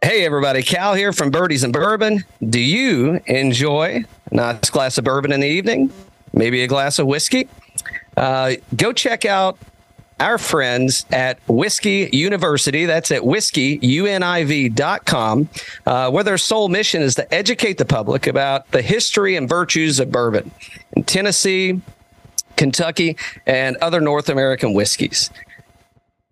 Hey, everybody. Cal here from Birdies and Bourbon. Do you enjoy a nice glass of bourbon in the evening? Maybe a glass of whiskey? Uh, go check out our friends at Whiskey University. That's at whiskeyuniv.com, uh, where their sole mission is to educate the public about the history and virtues of bourbon in Tennessee, Kentucky, and other North American whiskeys.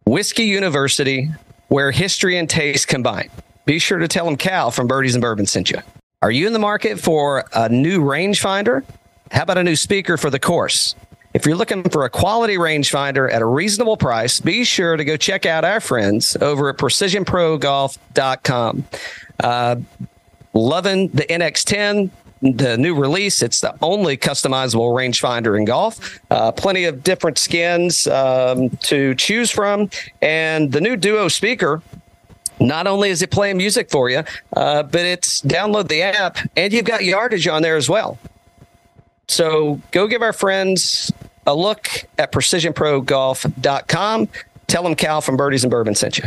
Whiskey University, where history and taste combine. Be sure to tell them Cal from Birdies and Bourbon sent you. Are you in the market for a new rangefinder? How about a new speaker for the course? If you're looking for a quality rangefinder at a reasonable price, be sure to go check out our friends over at precisionprogolf.com. Uh, loving the NX10, the new release. It's the only customizable rangefinder in golf. Uh, plenty of different skins um, to choose from. And the new Duo speaker not only is it playing music for you, uh, but it's download the app and you've got yardage on there as well. So go give our friends a look at precisionprogolf.com. Tell them Cal from Birdies and Bourbon sent you.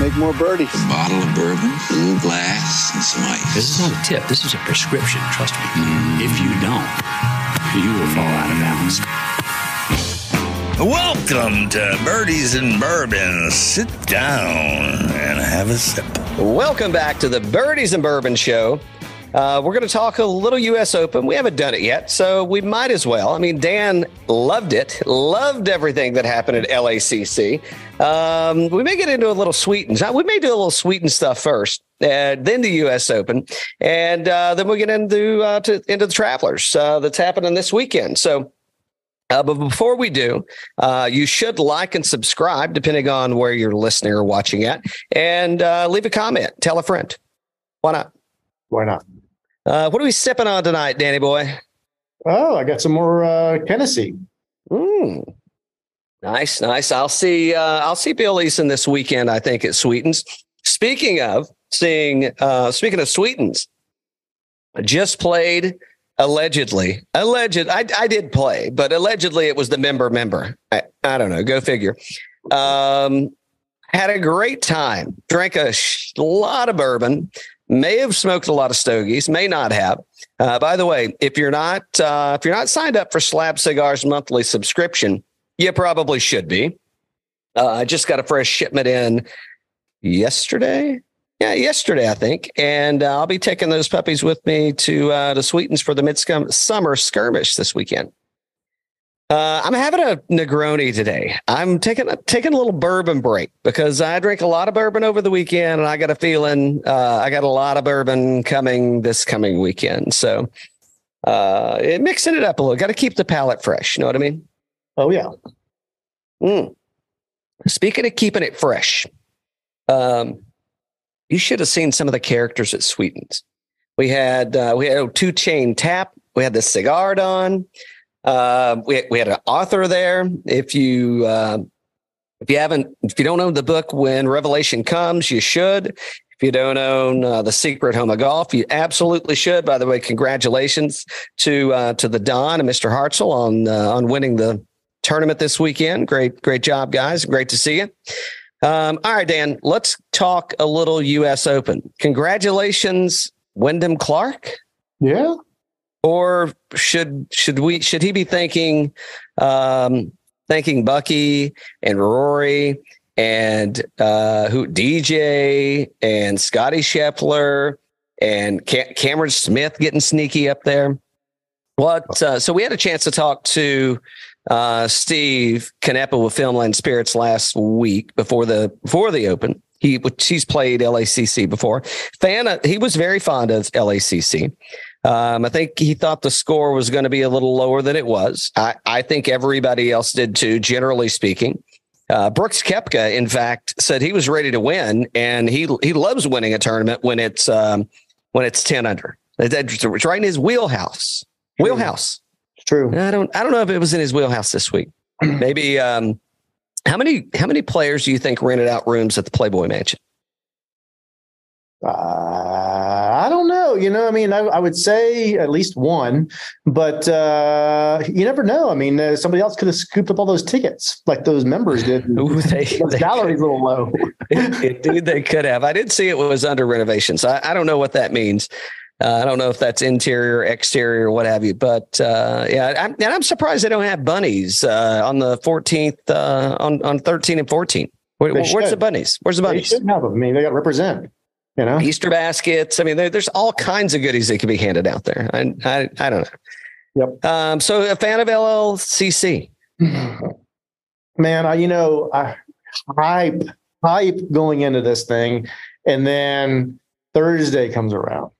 Make more birdies. A bottle of bourbon, a little glass, and some ice. This is not a tip. This is a prescription. Trust me. If you don't, you will fall out of balance. Welcome to Birdies and Bourbon. Sit down and have a sip. Welcome back to the Birdies and Bourbon Show. Uh, we're going to talk a little U.S. Open. We haven't done it yet, so we might as well. I mean, Dan loved it, loved everything that happened at LACC. Um, we may get into a little sweetens. We may do a little sweetened stuff first, uh, then the U.S. Open, and uh, then we'll get into uh, to, into the Travelers uh, that's happening this weekend. So. Uh, but before we do, uh, you should like and subscribe, depending on where you're listening or watching at, and uh, leave a comment. Tell a friend. Why not? Why not? Uh, what are we sipping on tonight, Danny boy? Oh, I got some more uh, Tennessee. Mm. Nice, nice. I'll see. Uh, I'll see Bill Eason this weekend. I think at Sweetens. Speaking of seeing, uh, speaking of Sweetens, I just played allegedly. Alleged. I, I did play, but allegedly it was the member member. I, I don't know. Go figure. Um, had a great time. Drank a sh- lot of bourbon may have smoked a lot of stogies, may not have. Uh, by the way, if you're not uh, if you're not signed up for Slab Cigars monthly subscription, you probably should be. Uh, I just got a fresh shipment in yesterday. Yeah, yesterday I think, and uh, I'll be taking those puppies with me to uh, to Sweetens for the midsummer skirmish this weekend. Uh, I'm having a Negroni today. I'm taking a, taking a little bourbon break because I drank a lot of bourbon over the weekend, and I got a feeling uh, I got a lot of bourbon coming this coming weekend. So, uh, it, mixing it up a little. Got to keep the palate fresh. You know what I mean? Oh yeah. Mm. Speaking of keeping it fresh, um, you should have seen some of the characters at Sweetens. We had uh, we had a two chain tap. We had the cigar on. Uh, we we had an author there. If you uh, if you haven't if you don't own the book when Revelation comes, you should. If you don't own uh, the Secret Home of Golf, you absolutely should. By the way, congratulations to uh, to the Don and Mr. Hartzell on uh, on winning the tournament this weekend. Great great job, guys. Great to see you. Um, all right, Dan. Let's talk a little U.S. Open. Congratulations, Wyndham Clark. Yeah, or should should we should he be thanking um, thanking Bucky and Rory and uh, who DJ and Scottie Scheffler and Cameron Smith getting sneaky up there? What? Uh, so we had a chance to talk to uh, Steve Canepa with Filmland Spirits last week before the before the Open. He he's played LACC before. Fan, he was very fond of LACC. Um, I think he thought the score was going to be a little lower than it was. I, I think everybody else did too, generally speaking. Uh, Brooks Koepka, in fact, said he was ready to win, and he he loves winning a tournament when it's um, when it's ten under. It's right in his wheelhouse. Wheelhouse. True. I don't I don't know if it was in his wheelhouse this week. Maybe. Um, how many how many players do you think rented out rooms at the Playboy Mansion? Uh, I don't know. You know, I mean, I, I would say at least one, but uh, you never know. I mean, uh, somebody else could have scooped up all those tickets like those members did. Ooh, they, the they gallery's a little low. Dude, they could have. I did see it was under renovation, so I, I don't know what that means. Uh, I don't know if that's interior, exterior, what have you. But uh, yeah, I'm, and I'm surprised they don't have bunnies uh, on the 14th, uh, on on 13 and 14. Where, where's the bunnies? Where's the bunnies? They should have them. I mean, they got to represent. You know, Easter baskets. I mean, there, there's all kinds of goodies that could be handed out there. I I, I don't know. Yep. Um, so a fan of LACC. man, I you know, I hype hype going into this thing, and then Thursday comes around,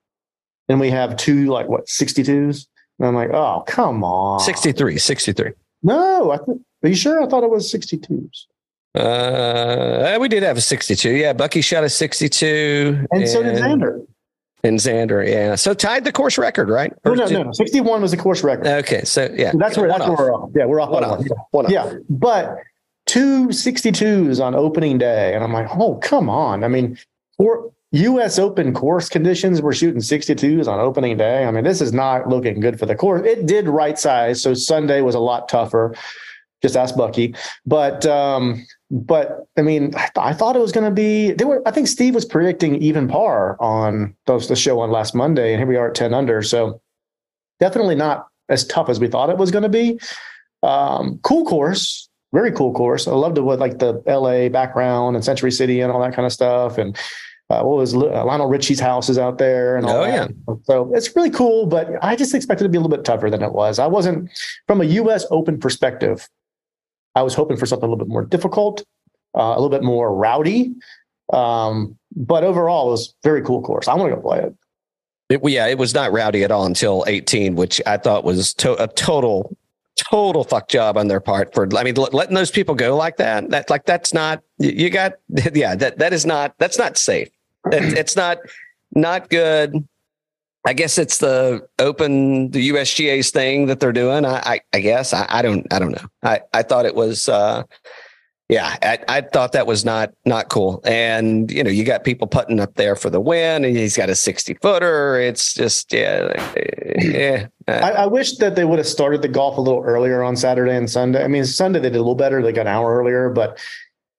and we have two like what 62s, and I'm like, oh come on, 63, 63. No, I th- are you sure? I thought it was 62s, Uh, we did have a 62. Yeah, Bucky shot a 62. and, so did Xander. And Xander, yeah. So tied the course record, right? No, Or no, did- no, no. 61 was the course record. Okay, so yeah, that's where One that's where we're off. Yeah, we're off. One off. one. Off. Yeah, but two 62s on opening day. And I'm like, oh, come on. I mean, for US Open course conditions, we're shooting 62s on opening day. I mean, this is not looking good for the course. It did right size. So Sunday was a lot tougher. Just ask Bucky. But, um, but I mean, I, th- I thought it was going to be. Were. I think Steve was predicting even par on those the show on last Monday, and here we are at ten under. So definitely not as tough as we thought it was going to be. Um, cool course, very cool course. I loved it with like the LA background and Century City and all that kind of stuff. And uh, what was uh, Lionel Richie's house is out there and all Oh, that. So it's really cool, but I just expected it to be a little bit tougher than it was. I wasn't from a U.S. Open perspective. I was hoping for something a little bit more difficult, uh, a little bit more rowdy. Um, but overall, it was a very cool course. I want to go play it. It, yeah, it was not rowdy at all until 18, which I thought was to, a total, total fuck job on their part for. I mean, l- letting those people go like that. That like that's not. You you got yeah. That that is not. That's not safe. It, it's not not good. I guess it's the open the USGA's thing that they're doing. I I, I guess I, I don't I don't know. I I thought it was. uh yeah, I, I thought that was not not cool. And you know, you got people putting up there for the win, and he's got a sixty footer. It's just yeah, yeah. I, I wish that they would have started the golf a little earlier on Saturday and Sunday. I mean, Sunday they did a little better; they got an hour earlier, but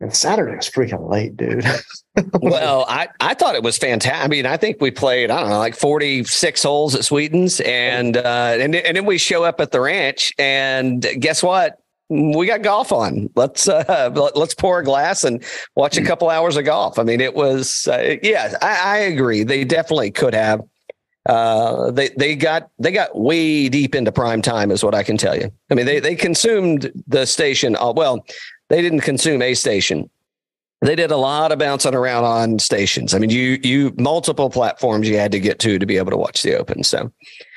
and Saturday was freaking late, dude. well, I, I thought it was fantastic. I mean, I think we played, I don't know, like 46 holes at Sweetens and, uh, and, and then we show up at the ranch and guess what? We got golf on. Let's, uh, let- let's pour a glass and watch a couple hours of golf. I mean, it was, uh, yeah, I, I agree. They definitely could have, uh, they, they got, they got way deep into prime time is what I can tell you. I mean, they, they consumed the station. Uh, well, they didn't consume a station they did a lot of bouncing around on stations. I mean, you you multiple platforms you had to get to to be able to watch the Open. So,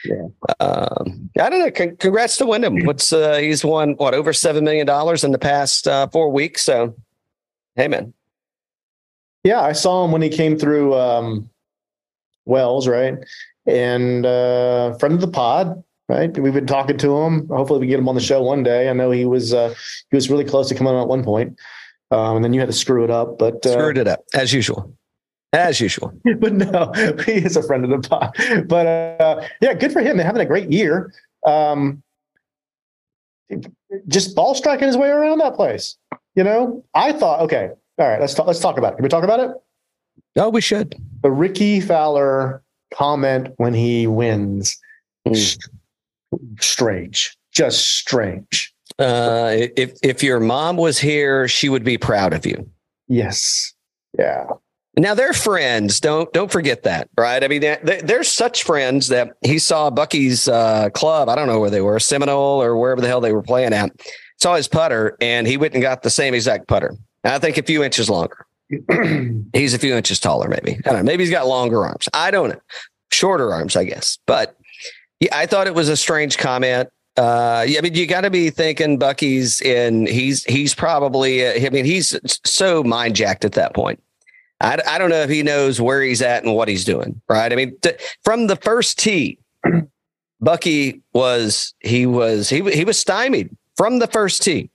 Yeah. um, I don't know. Con- congrats to Wyndham. What's uh, he's won what over seven million dollars in the past uh, four weeks. So, hey man, yeah, I saw him when he came through um, Wells, right? And uh, friend of the pod, right? We've been talking to him. Hopefully, we get him on the show one day. I know he was uh, he was really close to coming on at one point, um, and then you had to screw it up. But uh, screwed it up as usual, as usual. but no, he is a friend of the pod. But uh, yeah, good for him. They're having a great year. Um, just ball striking his way around that place. You know, I thought, okay, all right, let's talk. Let's talk about it. Can we talk about it? Oh, we should. The Rickie Fowler comment when he wins, Mm. St- strange, just strange. Uh, if if your mom was here, she would be proud of you. Yes, yeah. Now they're friends. Don't don't forget that, right? I mean, they, they're such friends that he saw Bucky's uh, club. I don't know where they were, Seminole or wherever the hell they were playing at. Saw his putter, and he went and got the same exact putter. I think a few inches longer. He's a few inches taller, maybe. I don't know. Maybe he's got longer arms. I don't know. Shorter arms, I guess. But yeah, I thought it was a strange comment. Uh, yeah, I mean, you got to be thinking Bucky's in. He's he's probably. Uh, I mean, he's so mind jacked at that point. I, I don't know if he knows where he's at and what he's doing. Right. I mean, from the first tee, Bucky was he was he he was stymied from the first tee.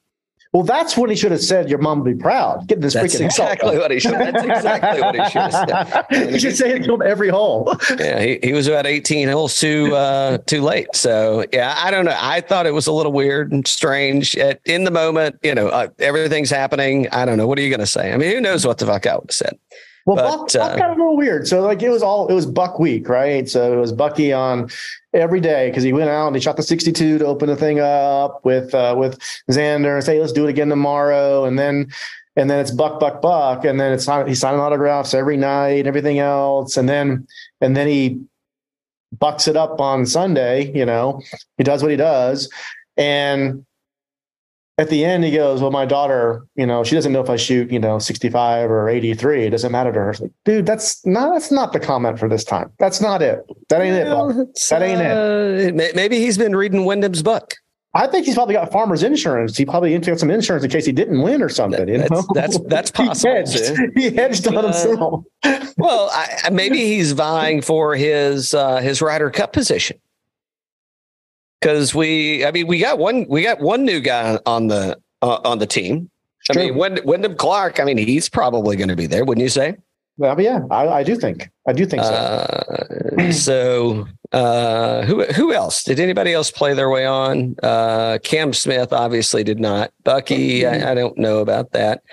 Well, that's when he should have said, "Your mom will be proud." Get this That's freaking exactly what he should. That's exactly what he should have said. you should say it to him every hole. Yeah, he, he was about 18 holes too uh, too late. So yeah, I don't know. I thought it was a little weird and strange at, in the moment. You know, uh, everything's happening. I don't know. What are you going to say? I mean, who knows what the fuck I would have said? Well, But, Buck, Buck uh, got a little weird. So like it was all it was Buck week, right? So it was Bucky on every day because he went out and he shot the 62 to open the thing up with uh, with Xander and say let's do it again tomorrow, and then and then it's Buck Buck Buck, and then it's he's signing autographs every night, and everything else, and then and then he bucks it up on Sunday. You know, he does what he does, and at the end he goes well my daughter you know she doesn't know if i shoot you know 65 or 83 it doesn't matter to her. Like dude that's not that's not the comment for this time. That's not it. That ain't it. Well, it's, That ain't it. uh, may- Maybe he's been reading Wyndham's book. i think he's probably got farmers insurance. He probably got some insurance in case he didn't win or something you That's- know? that's- that's possible, he hedged, he hedged on Uh, himself. Well, I, I- maybe he's vying for his uh, his Ryder Cup position because we, I mean, we got one we got one new guy on the uh, on the team. I True. mean, Wynd- Wyndham Clark. I mean, he's probably going to be there, wouldn't you say? well, yeah I, I do think i do think so Uh, so, uh, who who else? Did anybody else play their way on? Uh, Cam Smith obviously did not. Bucky, I, I don't know about that.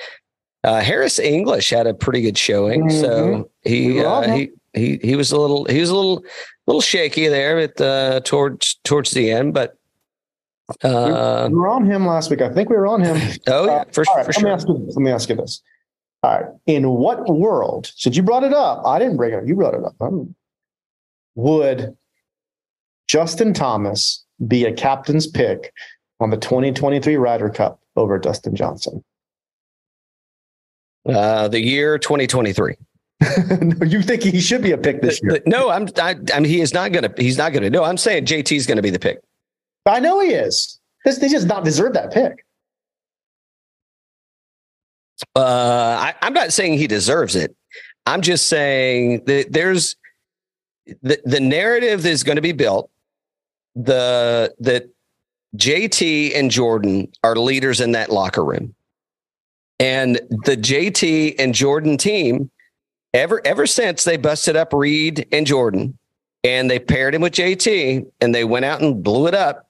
Uh, Harris English had a pretty good showing, so he uh, he he he was a little he was a little little shaky there at uh, towards towards the end, but uh, we were on him last week i think we were on him oh yeah, Uh, for, all right, for let me sure. ask you this. Let me ask you this. All right. In what world, since you brought it up, I didn't bring it up, you brought it up. um, would Justin Thomas be a captain's pick on the 2023 Ryder Cup over Dustin Johnson? Uh, the year 2023. no, you think he should be a pick this year? No, I'm I, I mean he is not gonna he's not gonna. No, I'm saying JT's gonna be the pick. I know he is. This, they just not deserve that pick. Uh, I, I'm not saying he deserves it. I'm just saying that there's the the narrative that's going to be built. The that JT and Jordan are leaders in that locker room, and the JT and Jordan team ever ever since they busted up Reed and Jordan, and they paired him with JT, and they went out and blew it up.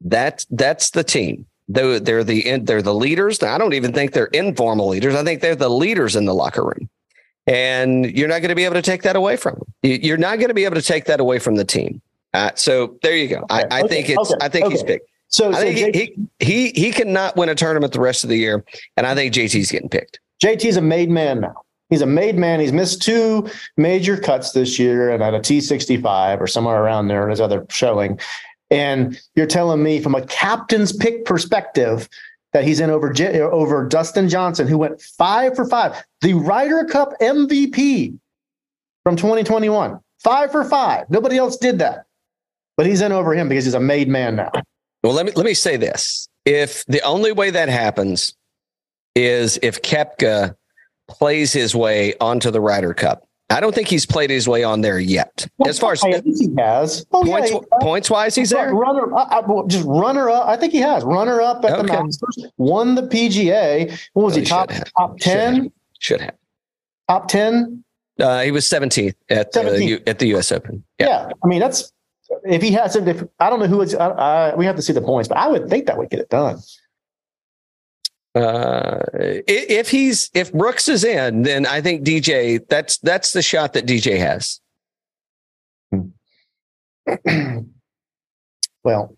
That's that's the team. They're, they're the they're the leaders. I don't even think they're informal leaders. I think they're the leaders in the locker room, and you're not going to be able to take that away from them. You- You're not going to be able to take that away from the team. Uh, so there you go. I, Okay, I think okay, it's. okay, I think he's picked. So, I so think J- he he he cannot win a tournament the rest of the year, and I think JT's getting picked. JT's a made man now. He's a made man. He's missed two major cuts this year and at a T65 or somewhere around there in his other showing. And you're telling me from a captain's pick perspective that he's in over over Dustin Johnson, who went five for five, the Ryder Cup MVP from 2021. Five for five. Nobody else did that. But he's in over him because he's a made man now. Well, let me let me say this: if the only way that happens is if Koepka plays his way onto the Ryder Cup, I don't think he's played his way on there yet. As far as I he has. Oh, yeah, points he has. points wise, he's there. Runner, uh, uh, just runner up. I think he has runner up at the Masters. Won the PGA. What was Oh, he he top have. top Should have. ten? Should have. Top ten? Uh, he was 17th at the 17th. U, at the U.S. Open. Yeah. I mean, that's if he has. If I don't know who it's. I, I, we have to see the points, but I would think that would get it done. Uh, if he's if Brooks is in, then I think DJ. That's that's the shot that DJ has. well,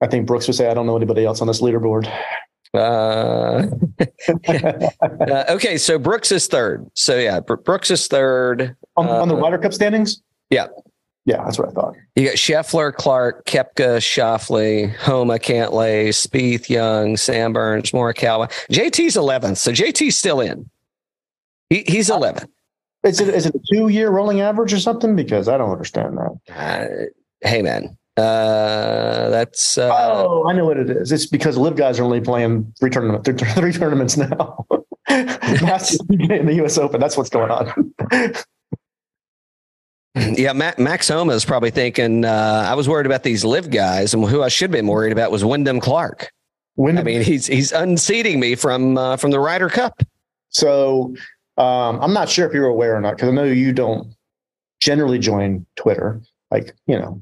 I think Brooks would say, "I don't know anybody else on this leaderboard." Uh, uh, okay, so Brooks is third. So yeah, Br- Brooks is third. on, on the Uh, Ryder Cup standings. yeah. Yeah, that's what I thought. You got Scheffler, Clark, Koepka, Schauffele, Homa, Cantlay, Spieth, Young, Sam Burns, Morikawa. JT's 11th, so JT's still in. He, he's 11th. Is it is it a two year rolling average or something? Because I don't understand that. Uh, hey, man. Uh, that's uh, oh, I know what it is. It's because live guys are only playing three tournament, three, three tournaments now. Masters in the U.S. Open. That's what's going on. yeah. Ma- Max Homa is probably thinking, uh, I was worried about these live guys, and who I should have been worried about was Wyndham Clark. When I mean, he's he's unseating me from uh, from the Ryder Cup. So um, I'm not sure if you're aware or not, because I know you don't generally join Twitter. Like, you know,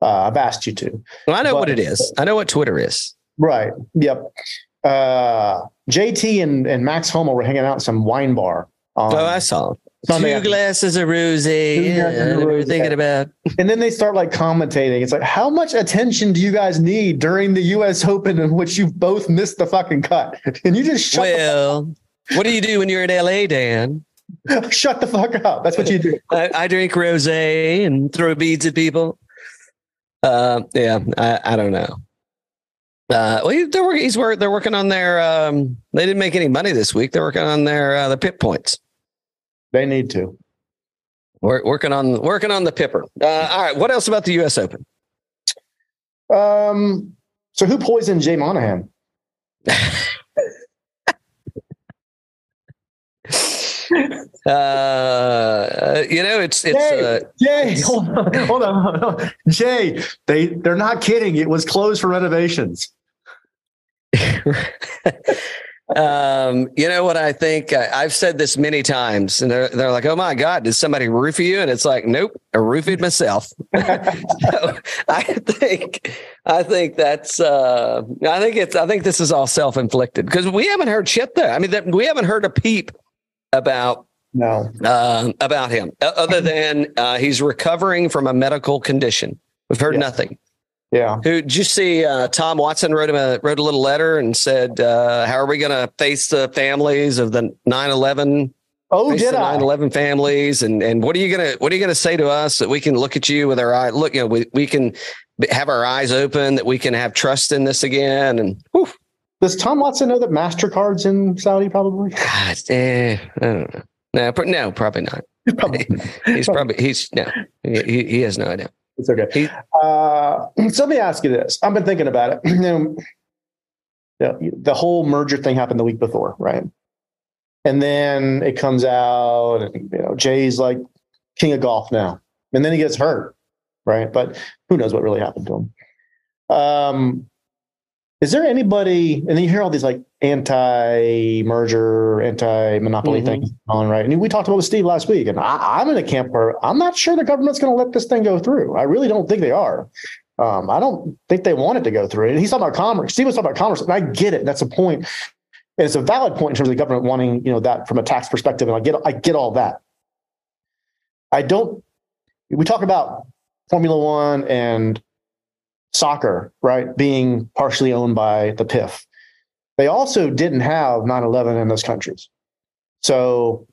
uh, I've asked you to. Well, I know But- what it is. I know what Twitter is. Right. Yep. Uh, JT and, and Max Homa were hanging out in some wine bar. on oh, I saw. Sunday Two afternoon. glasses of rosé. Yeah, what were you thinking about? And then they start like commentating. It's like, how much attention do you guys need during the US Open in which you both missed the fucking cut? And you just shut, Well, what do you do when you're in LA, Dan? shut the fuck up. That's what you do. I, I drink rosé and throw beads at people. Uh, yeah, I, I don't know. Uh, well, they're working. He's work. They're working on their. Um, they didn't make any money this week. They're working on their uh, the PIP points. They need to. We're working on working on the pipper. Uh, all right. What else about the U.S. Open? Um, so who poisoned Jay Monahan? Uh, you know, it's it's. Jay, Uh, Jay, hold on, hold on, hold on. Jay, they they're not kidding. It was closed for renovations. um, you know what I think? I, I've said this many times, and they're they're like, "Oh my God, did somebody roofie you?" And it's like, "Nope, I roofied myself." so I think I think that's uh, I think it's I think this is all self inflicted because we haven't heard shit there. I mean, that, we haven't heard a peep about No. uh, about him other than uh, he's recovering from a medical condition. We've heard Yeah. nothing. Yeah. Who did you see? Uh, Tom Watson wrote him a wrote a little letter and said, uh, "How are we going to face the families of the 9/11? Oh, did the I? 9/11 families, and and what are you gonna what are you gonna say to us that we can look at you with our eye? Look, you know, we we can have our eyes open, that we can have trust in this again, and whew, Does Tom Watson know that Mastercard's in Saudi? Probably. God, eh, I don't know. No, no, probably not. Probably. He's probably he's no, he- he has no idea. It's okay. Uh, so let me ask you this. I've been thinking about it. you know, the, whole merger thing happened the week before, right? And then it comes out, and you know, Jay's like king of golf now, and then he gets hurt, right? But who knows what really happened to him? Um, is there anybody? And then you hear all these like anti-merger, anti-monopoly Mhm. things on, right? And we talked about with Steve last week, and I, I'm in a camp where I'm not sure the government's going to let this thing go through. I really don't think they are. Um, I don't think they want it to go through. And he's talking about commerce. Steve was talking about commerce, and I get it. That's a point. And it's a valid point in terms of the government wanting, you know, that from a tax perspective. And I get, I get all that. I don't. We talk about Formula One and soccer, right, being partially owned by the PIF. They also didn't have 9/11 in those countries. So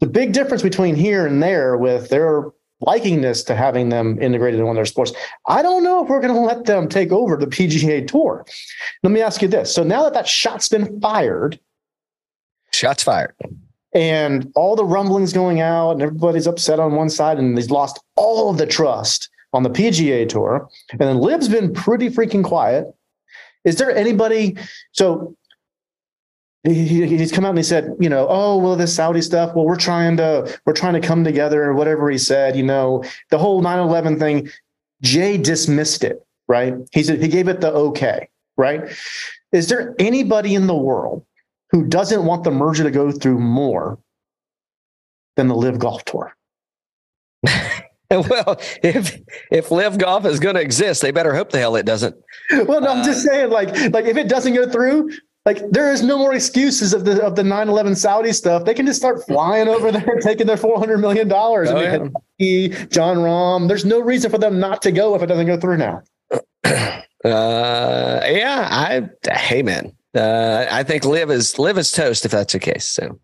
the big difference between here and there with their likingness to having them integrated in one of their sports. I don't know if we're going to let them take over the PGA Tour. Let me ask you this. So now that that shot's been fired Shots fired. and all the rumblings going out and everybody's upset on one side and they've lost all of the trust on the PGA Tour and then Lib's been pretty freaking quiet. Is there anybody? So he, he's come out and he said, you know, oh well, this Saudi stuff. Well, we're trying to we're trying to come together or whatever he said. You know, the whole 9-11 thing. Jay dismissed it. Right? He said he gave it the okay. Right? Is there anybody in the world who doesn't want the merger to go through more than the Live Golf Tour? Well, if if live golf is going to exist, they better hope the hell it doesn't. Well, no, I'm just uh, saying, like, like if it doesn't go through, like there is no more excuses of the of the 9/11 Saudi stuff. They can just start flying over there, taking their 400 million dollars. Oh, and Jon Rahm. There's no reason for them not to go if it doesn't go through now. Uh, yeah, I hey man, uh, I think live is live is toast if that's the case. So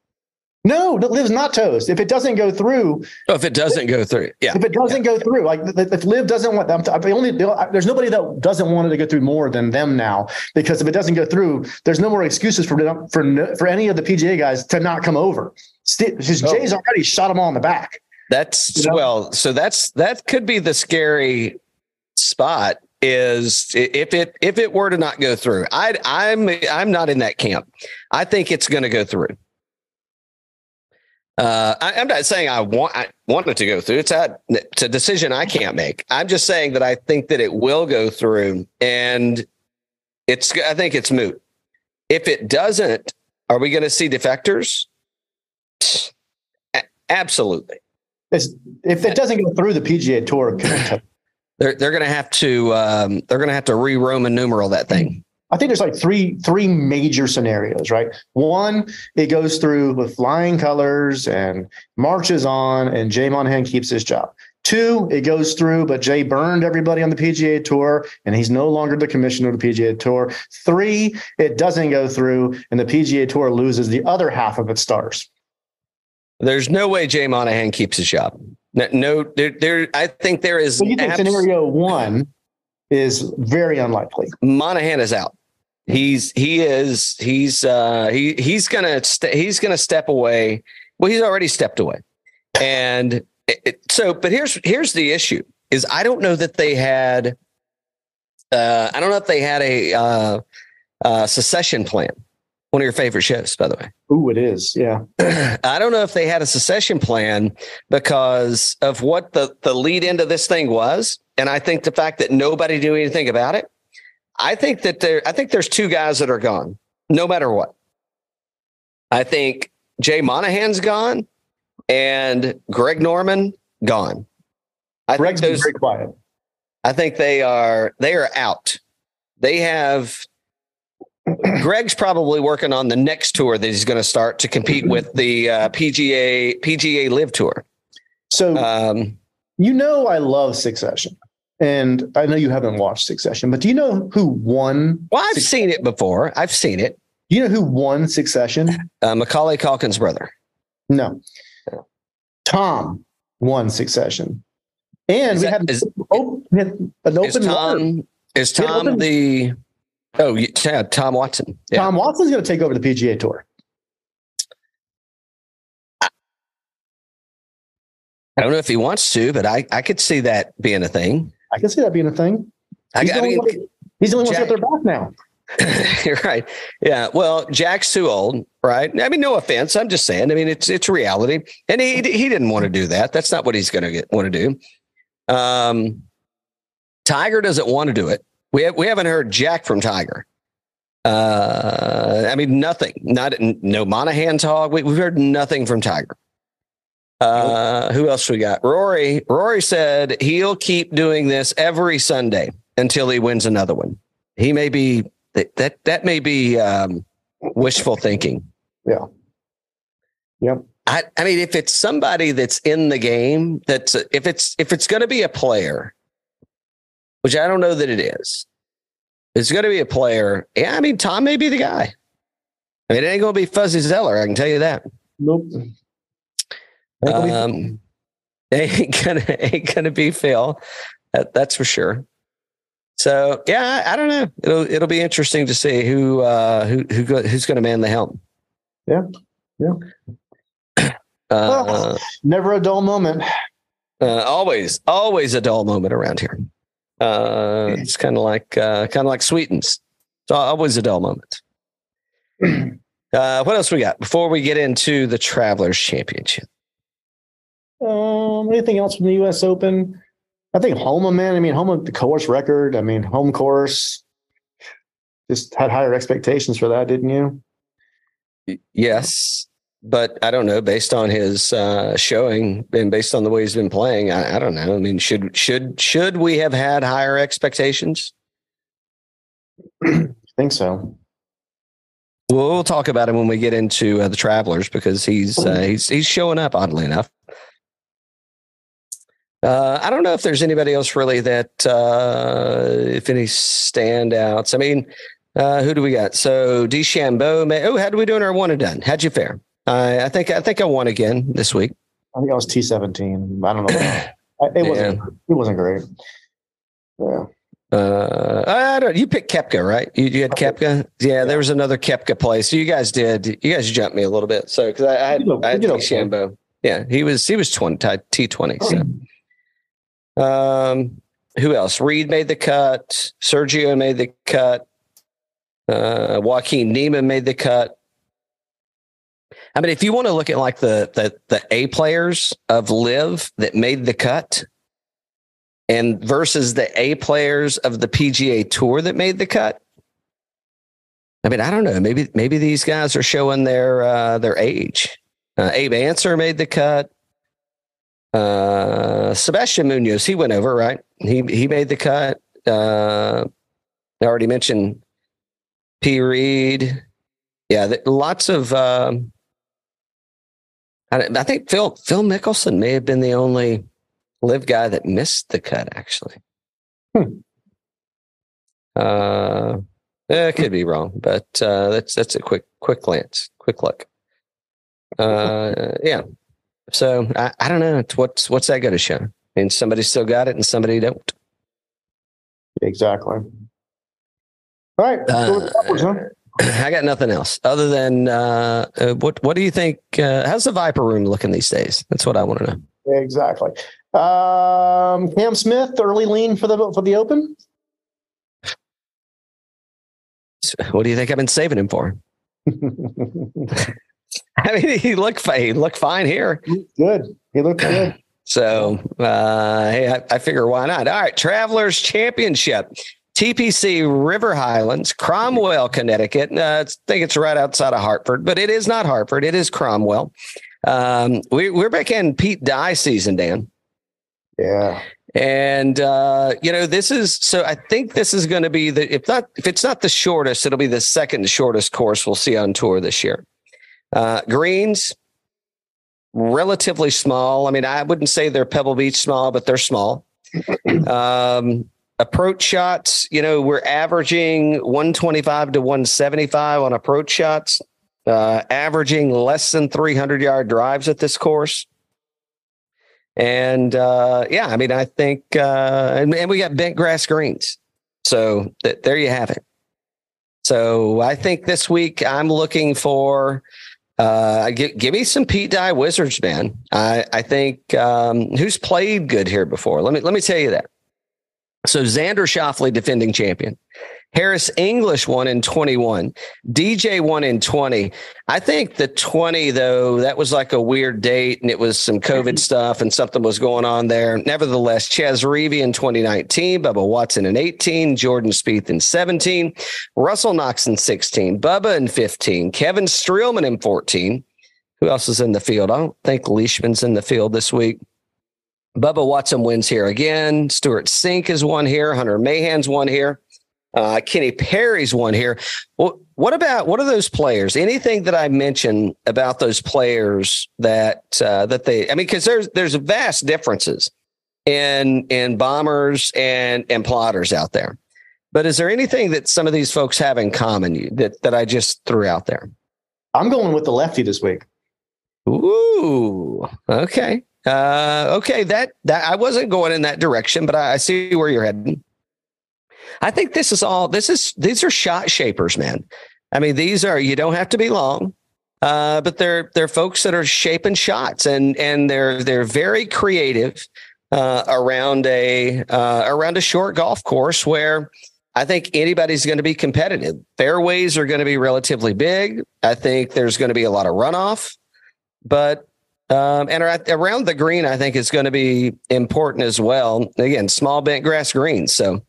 No, that lives not toast. If it doesn't go through, oh, if it doesn't go through, yeah, if it doesn't go through, like if Live doesn't want them, to, the only there's nobody that doesn't want it to go through more than them now. Because if it doesn't go through, there's no more excuses for for for any of the PGA guys to not come over. Because Oh. Jay's already shot them all in the back. that's You know? well. So that's that could be the scary spot. Is if it if it were to not go through, I I'm I'm not in that camp. I think it's going to go through. Uh, I, I'm not saying I want I want it to go through. It's a it's a decision I can't make. I'm just saying that I think that it will go through, and it's I think it's moot. If it doesn't, are we going to see defectors? Absolutely. It's, if it doesn't go through the PGA Tour, They're they're going to have to um, they're going to have to re Roman numeral that thing. I think there's like three three major scenarios, right? One, it goes through with flying colors and marches on, and Jay Monahan keeps his job. Two, it goes through, but Jay burned everybody on the PGA Tour, and he's no longer the commissioner of the PGA Tour. Three, it doesn't go through, and the PGA Tour loses the other half of its stars. There's no way Jay Monahan keeps his job. No, no there, there I think there is So you think abs- scenario one is very unlikely. Monahan is out. He's he is he's uh he he's gonna st- he's gonna step away. Well, he's already stepped away, and it, it- so but here's here's the issue: is I don't know that they had. Uh, I don't know if they had a uh, uh, secession plan. One of your favorite shows, by the way. Ooh, it is. Yeah. I don't know if they had a secession plan because of what the, the lead into this thing was. And I think the fact that nobody knew anything about it, I think that there, I think there's two guys that are gone, no matter what. I think Jay Monahan's gone and Greg Norman gone. I Greg's think been very quiet. I think they are they are out. They have Greg's probably working on the next tour that he's going to start to compete with the uh, PGA PGA Live Tour. So Um, you know I love Succession. And I know you haven't watched Succession, but do you know who won? well, I've Suc- seen it before. I've seen it. You know who won Succession? Uh, Macaulay Culkin's brother. No. Tom won Succession. And Is we had, is- an open water. Tom is Tom the oh yeah Tom Watson? Yeah. Tom Watson's going to take over the PGA Tour. I don't know if he wants to, but I I could see that being a thing. I can see that being a thing. He's, I the, only mean, one, he's the only one Jack- their back now. You're right. Yeah. Well, Jack's too old, right? I mean, no offense. I'm just saying. I mean, it's it's reality, and he he didn't want to do that. That's not what he's going to get want to do. Um, Tiger doesn't want to do it. We have, we haven't heard Jack from Tiger. Uh, I mean, nothing. Not no Monahan talk. We, we've heard nothing from Tiger. Uh, who else we got? Rory. Rory said he'll keep doing this every Sunday until he wins another one. He may be that that, that may be um, wishful thinking. Yeah. Yep. I, I mean, if it's somebody that's in the game, that's if it's if it's going to be a player, which I don't know that it is, it's going to be a player. Yeah, I mean, Tom may be the guy. I mean, it ain't going to be Fuzzy Zoeller. I can tell you that. Nope. Ain't gonna be- Um, ain't gonna ain't gonna be Phil. That, that's for sure. So yeah, I, I don't know. It'll it'll be interesting to see who uh, who who go, who's going to man the helm. Yeah. Yeah. Uh, Never a dull moment. uh, always always a dull moment around here. Uh, it's kind of like uh, kind of like Sweetens. It's always a dull moment. Uh, what else we got before we get into the Travelers Championship? Um, anything else from the U.S. Open? I think Homa, man. I mean, Homa, the course record. I mean, home course. Just had higher expectations for that, didn't you? Yes, but I don't know. Based on his uh, showing and based on the way he's been playing, I, I don't know. I mean, should should should we have had higher expectations? I think so. Well, we'll talk about him when we get into uh, the Travelers because he's uh, he's he's showing up oddly enough. Uh, I don't know if there's anybody else really that uh, if any standouts. I mean, uh, who do we got? So DeChambeau. May, oh, how do we do in our one and done? How'd you fare? I I think I think I won again this week. I think I was T seventeen. I don't know. It wasn't. It wasn't great. Yeah. Uh, I don't. You picked Koepka, right? You, you had Koepka. Yeah, there was another Koepka play. So you guys did. You guys jumped me a little bit. So because I, I had, You know- I had Shambo. Yeah, he was he was twenty T twenty. So, um, who else? Reed made the cut. Sergio made the cut. Uh, Joaquin Niemann made the cut. I mean, if you want to look at like the the the A players of Live that made the cut, and versus the A players of the PGA Tour that made the cut. I mean, I don't know. Maybe maybe these guys are showing their uh, their age. Uh, Abe Ancer made the cut. Uh, Sebastian Munoz, he went over, right? He he made the cut. Uh, I already mentioned P. Reed. Yeah, th- lots of. Um, I, I think Phil Phil Mickelson may have been the only live guy that missed the cut. Actually, Hmm. uh, could be wrong, but uh, that's that's a quick quick glance, quick look. Uh, yeah. So I, I don't know. It's what's what's that going to show? And somebody still got it, and somebody don't. Exactly. All right. let's go with the Peppers, huh? I got nothing else other than uh, uh, what what do you think? Uh, how's the Viper Room looking these days? That's what I want to know. Exactly. Um, Cam Smith, early lean for the for the Open. What do you think I've been saving him for? I mean, he looked fine. He looked fine here. good. He looked good. So, uh, hey, I, I figure why not? All right, Travelers Championship, TPC River Highlands, Cromwell, Connecticut. Uh, I think it's right outside of Hartford, but it is not Hartford. It is Cromwell. Um, we, we're back in Pete Dye season, Dan. Yeah. And uh, you know, this is so. I think this is going to be the if not if it's not the shortest, it'll be the second shortest course we'll see on tour this year. Uh, greens, relatively small. I mean, I wouldn't say they're Pebble Beach small, but they're small. um, approach shots, you know, we're averaging 125 to 175 on approach shots, uh, averaging less than 300 yard drives at this course. And uh, yeah, I mean, I think, uh, and, and we got bent grass greens. So th- there you have it. So I think this week I'm looking for uh, give, give me some Pete Dye Wizards, man. I I think um, who's played good here before. Let me let me tell you that. So Xander Schauffele, defending champion. Harris English won in 21. DJ won in 20. I think the 20, though, that was like a weird date and it was some COVID mm-hmm. stuff and something was going on there. Nevertheless, Chez Reavie in 2019, Bubba Watson in 18, Jordan Spieth in 17, Russell Knox in 16, Bubba in 15, Kevin Streelman in 14. Who else is in the field? I don't think Leishman's in the field this week. Bubba Watson wins here again. Stewart Cink is one here. Hunter Mahan's one here. Uh, Kenny Perry's one here. Well, what about what are those players? Anything that I mentioned about those players that uh, that they? I mean, because there's there's vast differences in in bombers and and plotters out there. But is there anything that some of these folks have in common you, that that I just threw out there? I'm going with the lefty this week. Ooh, okay, uh, okay. That that I wasn't going in that direction, but I, I see where you're heading. I think this is all. This is these are shot shapers, man. I mean, these are you don't have to be long, uh, but they're they're folks that are shaping shots, and and they're they're very creative uh, around a uh, around a short golf course where I think anybody's going to be competitive. Fairways are going to be relatively big. I think there's going to be a lot of runoff, but um, and around the green, I think is going to be important as well. Again, small bent grass greens. So,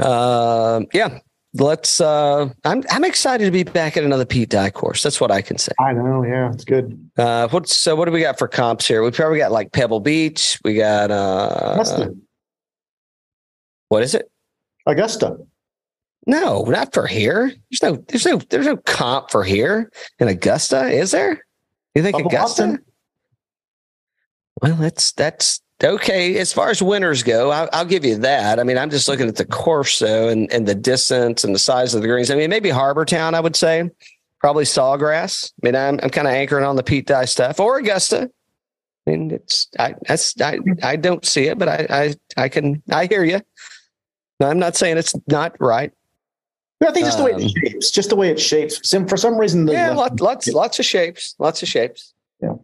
uh, yeah, let's. Uh, I'm I'm excited to be back at another Pete Dye course. That's what I can say. I know. Yeah, it's good. Uh, what's so? What do we got for comps here? We probably got like Pebble Beach. We got uh, Augusta. what is it? Augusta. No, not for here. There's no, there's no, there's no comp for here in Augusta. Is there? You think Bubba Augusta? Watson? Well, that's that's okay. As far as winners go, I'll, I'll give you that. I mean, I'm just looking at the course though, and and the distance and the size of the greens. I mean, maybe Harbor Town. I would say probably Sawgrass. I mean, I'm I'm kind of anchoring on the Pete Dye stuff or Augusta. I mean, it's I that's I I don't see it, but I I I can I hear you. I'm not saying it's not right. I think just the way Um, it shapes, just the way it shapes. Some for some reason, the yeah, left- lots, lots, lots of shapes, lots of shapes. Yeah.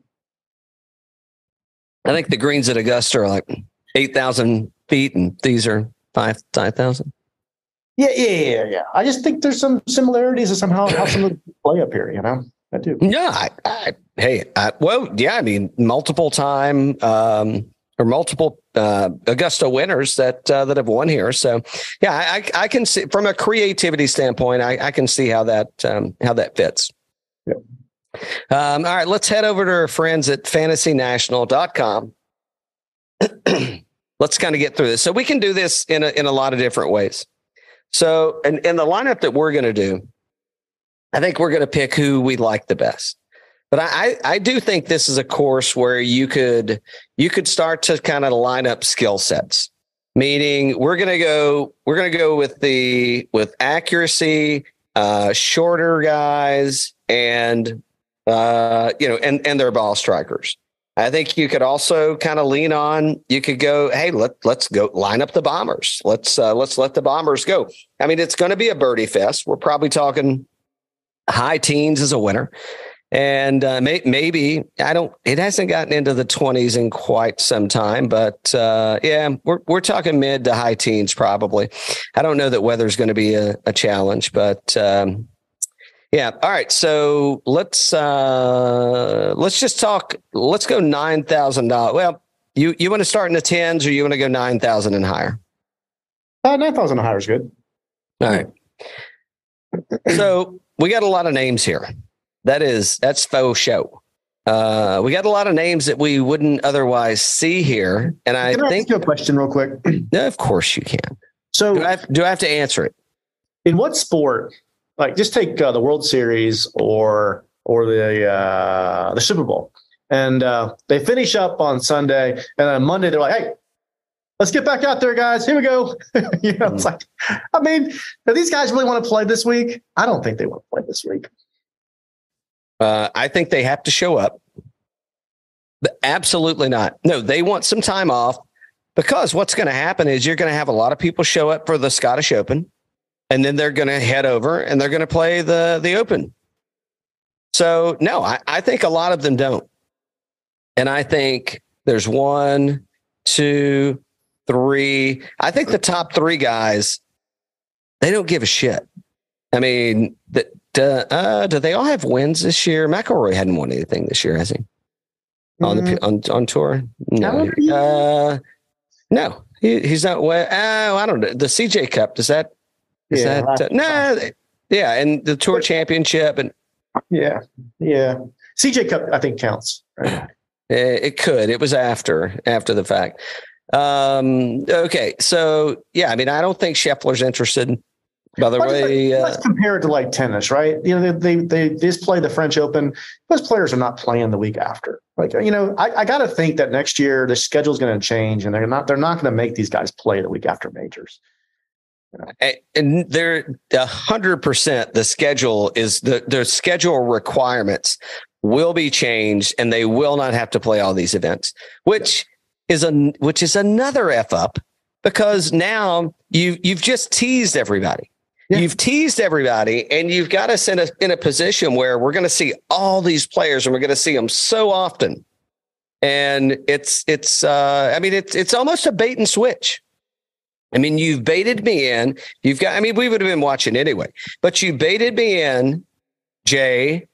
I think the greens at Augusta are like eight thousand feet, and these are five five thousand. yeah, yeah, yeah, yeah. I just think there's some similarities to somehow how some of the play up here. You know, I do. Yeah, I, I, hey, I, well, yeah, I mean, multiple time um, or multiple uh, Augusta winners that uh, that have won here. So, yeah, I, I can see from a creativity standpoint, I, I can see how that um, how that fits. Yep. Um, all right, let's head over to our friends at fantasynational.com. let's kind of get through this. So we can do this in a, in a lot of different ways. So, and, and the lineup that we're going to do, I think we're going to pick who we like the best. But I, I do think this is a course where you could you could start to kind of line up skill sets. Meaning, we're to go we're to go with the with accuracy, uh, shorter guys, and uh, you know, and and their ball strikers. I think you could also kind of lean on. You could go, hey, let let's go line up the bombers. Let's uh, let's let the bombers go. I mean, it's going to be a birdie fest. We're probably talking high teens as a winner, and uh, may, maybe I don't. It hasn't gotten into the twenties in quite some time, but uh, yeah, we're we're talking mid to high teens probably. I don't know that weather's going to be a, a challenge, but um, yeah. All right. So let's uh let's just talk. Let's go nine thousand dollars. Well, you you want to start in the tens, or you want to go nine thousand and higher? Uh, nine thousand higher is good. All right. so we got a lot of names here. That is that's faux show. Uh, we got a lot of names that we wouldn't otherwise see here, and I Can I think ask you a question real quick? no, of course you can. So, Do I have, do I have to answer it? in what sport? Like, just take uh, the World Series or or the uh, the Super Bowl, and uh, they finish up on Sunday, and on Monday they're like, "Hey, let's get back out there, guys. Here we go." you know, it's like, I mean, do these guys really want to play this week? I don't think they want to play this week. Uh, I think they have to show up. Absolutely not. No, they want some time off because what's going to happen is you're going to have a lot of people show up for the Scottish Open, and then they're going to head over and they're going to play the the Open. So no, I, I think a lot of them don't, and I think there's one, two, three. I think the top three guys they don't give a shit. I mean, do, uh, do they all have wins this year? McIlroy hadn't won anything this year, has he? On the on on tour? No, uh, no, he, he's not. Well, uh, I don't know. The CJ Cup does that? Is Yeah, that uh, no? yeah, and the Tour Championship, and Yeah, yeah. CJ Cup, I think counts. Right? it, it could. It was after after the fact. Um, okay, so yeah, I mean, I don't think Scheffler's interested. By the Let's- way, uh, let's compare it to like tennis, right? You know, they, they they just play the French Open. Those players are not playing the week after. Like, you know, I, I got to think that next year the schedule is going to change, and they're not they're not going to make these guys play the week after majors. And they're a hundred percent the schedule is the the schedule requirements will be changed and they will not have to play all these events which is a which is another f up because now you you've just teased everybody Yeah. you've teased everybody and you've got us in a in a position where we're going to see all these players and we're going to see them so often and it's it's uh i mean it's it's almost a bait and switch I mean, you've baited me in. You've got, I mean, we would have been watching anyway, but you baited me in, Jay.